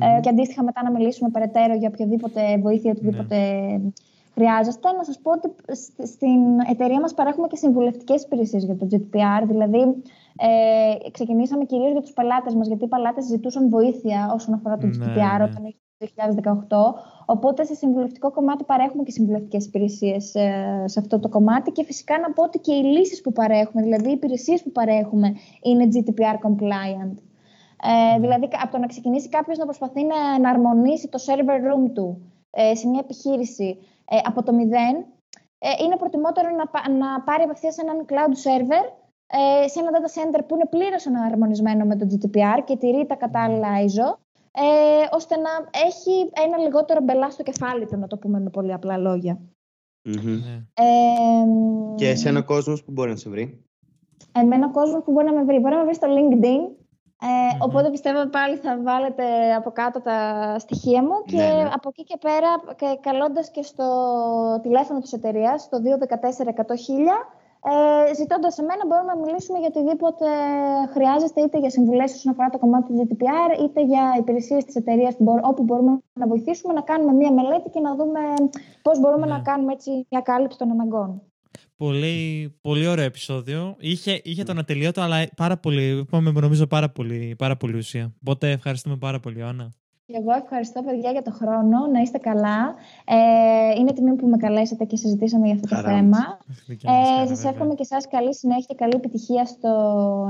Ε, και αντίστοιχα μετά να μιλήσουμε περαιτέρω για οποιαδήποτε βοήθεια, οτιδήποτε χρειάζεστε. Να σας πω ότι στην εταιρεία μας παρέχουμε και συμβουλευτικές υπηρεσίες για το GDPR. Δηλαδή, ε, ξεκινήσαμε κυρίως για τους πελάτες μας, γιατί οι πελάτες ζητούσαν βοήθεια όσον αφορά το GDPR ναι. όταν είχε το 2018. Οπότε σε συμβουλευτικό κομμάτι παρέχουμε και συμβουλευτικές υπηρεσίες ε, σε αυτό το κομμάτι και φυσικά να πω ότι και οι λύσεις που παρέχουμε, δηλαδή οι υπηρεσίες που παρέχουμε είναι GDPR compliant. Ε, ναι. Δηλαδή, από το να ξεκινήσει κάποιος να προσπαθεί να εναρμονίσει το server room του ε, σε μια επιχείρηση ε, από το μηδέν, ε, είναι προτιμότερο να, να πάρει απευθείας έναν cloud server ε, σε ένα data center που είναι πλήρως αναρμονισμένο με το GDPR και τηρεί τα κατάλληλα ISO, ε, ώστε να έχει ένα λιγότερο μπελά στο κεφάλι του, να το πούμε με πολύ απλά λόγια. Mm-hmm. Ε, και σε ένα κόσμος που μπορεί να σε βρει. Εμένα κόσμο που μπορεί να με βρει. Μπορεί να με βρει στο LinkedIn, ε, Οπότε πιστεύω πάλι θα βάλετε από κάτω τα στοιχεία μου και ναι, ναι. από εκεί και πέρα και καλώντας και στο τηλέφωνο της εταιρείας, στο 214 100 ε, ζητώντας σε μένα μπορούμε να μιλήσουμε για οτιδήποτε χρειάζεστε, είτε για συμβουλές όσον αφορά το κομμάτι του GDPR, είτε για υπηρεσίες της εταιρείας όπου μπορούμε να βοηθήσουμε να κάνουμε μία μελέτη και να δούμε πώς μπορούμε ναι. να κάνουμε έτσι μια κάλυψη των αναγκών. Πολύ, πολύ ωραίο επεισόδιο. Είχε, είχε τον ατελείωτο, αλλά πάρα πολύ, είπαμε, νομίζω πάρα πολύ, πάρα πολύ ουσία. Οπότε ευχαριστούμε πάρα πολύ, Άννα. Και εγώ ευχαριστώ, παιδιά, για το χρόνο. Να είστε καλά. Ε, είναι τιμή που με καλέσατε και συζητήσαμε για αυτό το θέμα. Ε, σας εύχομαι και εσάς καλή συνέχεια, καλή επιτυχία στο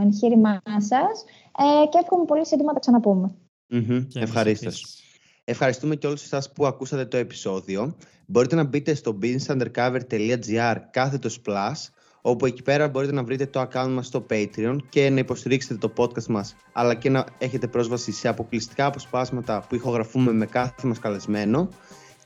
εγχείρημά σας ε, και εύχομαι πολύ σύντομα να τα ξαναπούμε. Mm-hmm. Ευχαρίστως. Ευχαριστούμε και όλους εσάς που ακούσατε το επεισόδιο. Μπορείτε να μπείτε στο businessundercover.gr κάθετος plus όπου εκεί πέρα μπορείτε να βρείτε το account μας στο Patreon και να υποστηρίξετε το podcast μας, αλλά και να έχετε πρόσβαση σε αποκλειστικά αποσπάσματα που ηχογραφούμε με κάθε μας καλεσμένο.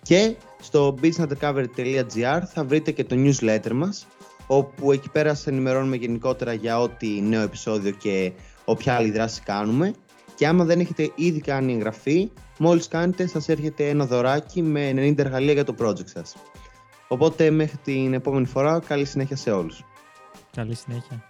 Και στο businessundercover.gr θα βρείτε και το newsletter μας, όπου εκεί πέρα σας ενημερώνουμε γενικότερα για ό,τι νέο επεισόδιο και όποια άλλη δράση κάνουμε. Και άμα δεν έχετε ήδη κάνει εγγραφή, μόλις κάνετε σας έρχεται ένα δωράκι με 90 εργαλεία για το project σας. Οπότε μέχρι την επόμενη φορά καλή συνέχεια σε όλους. Καλή συνέχεια.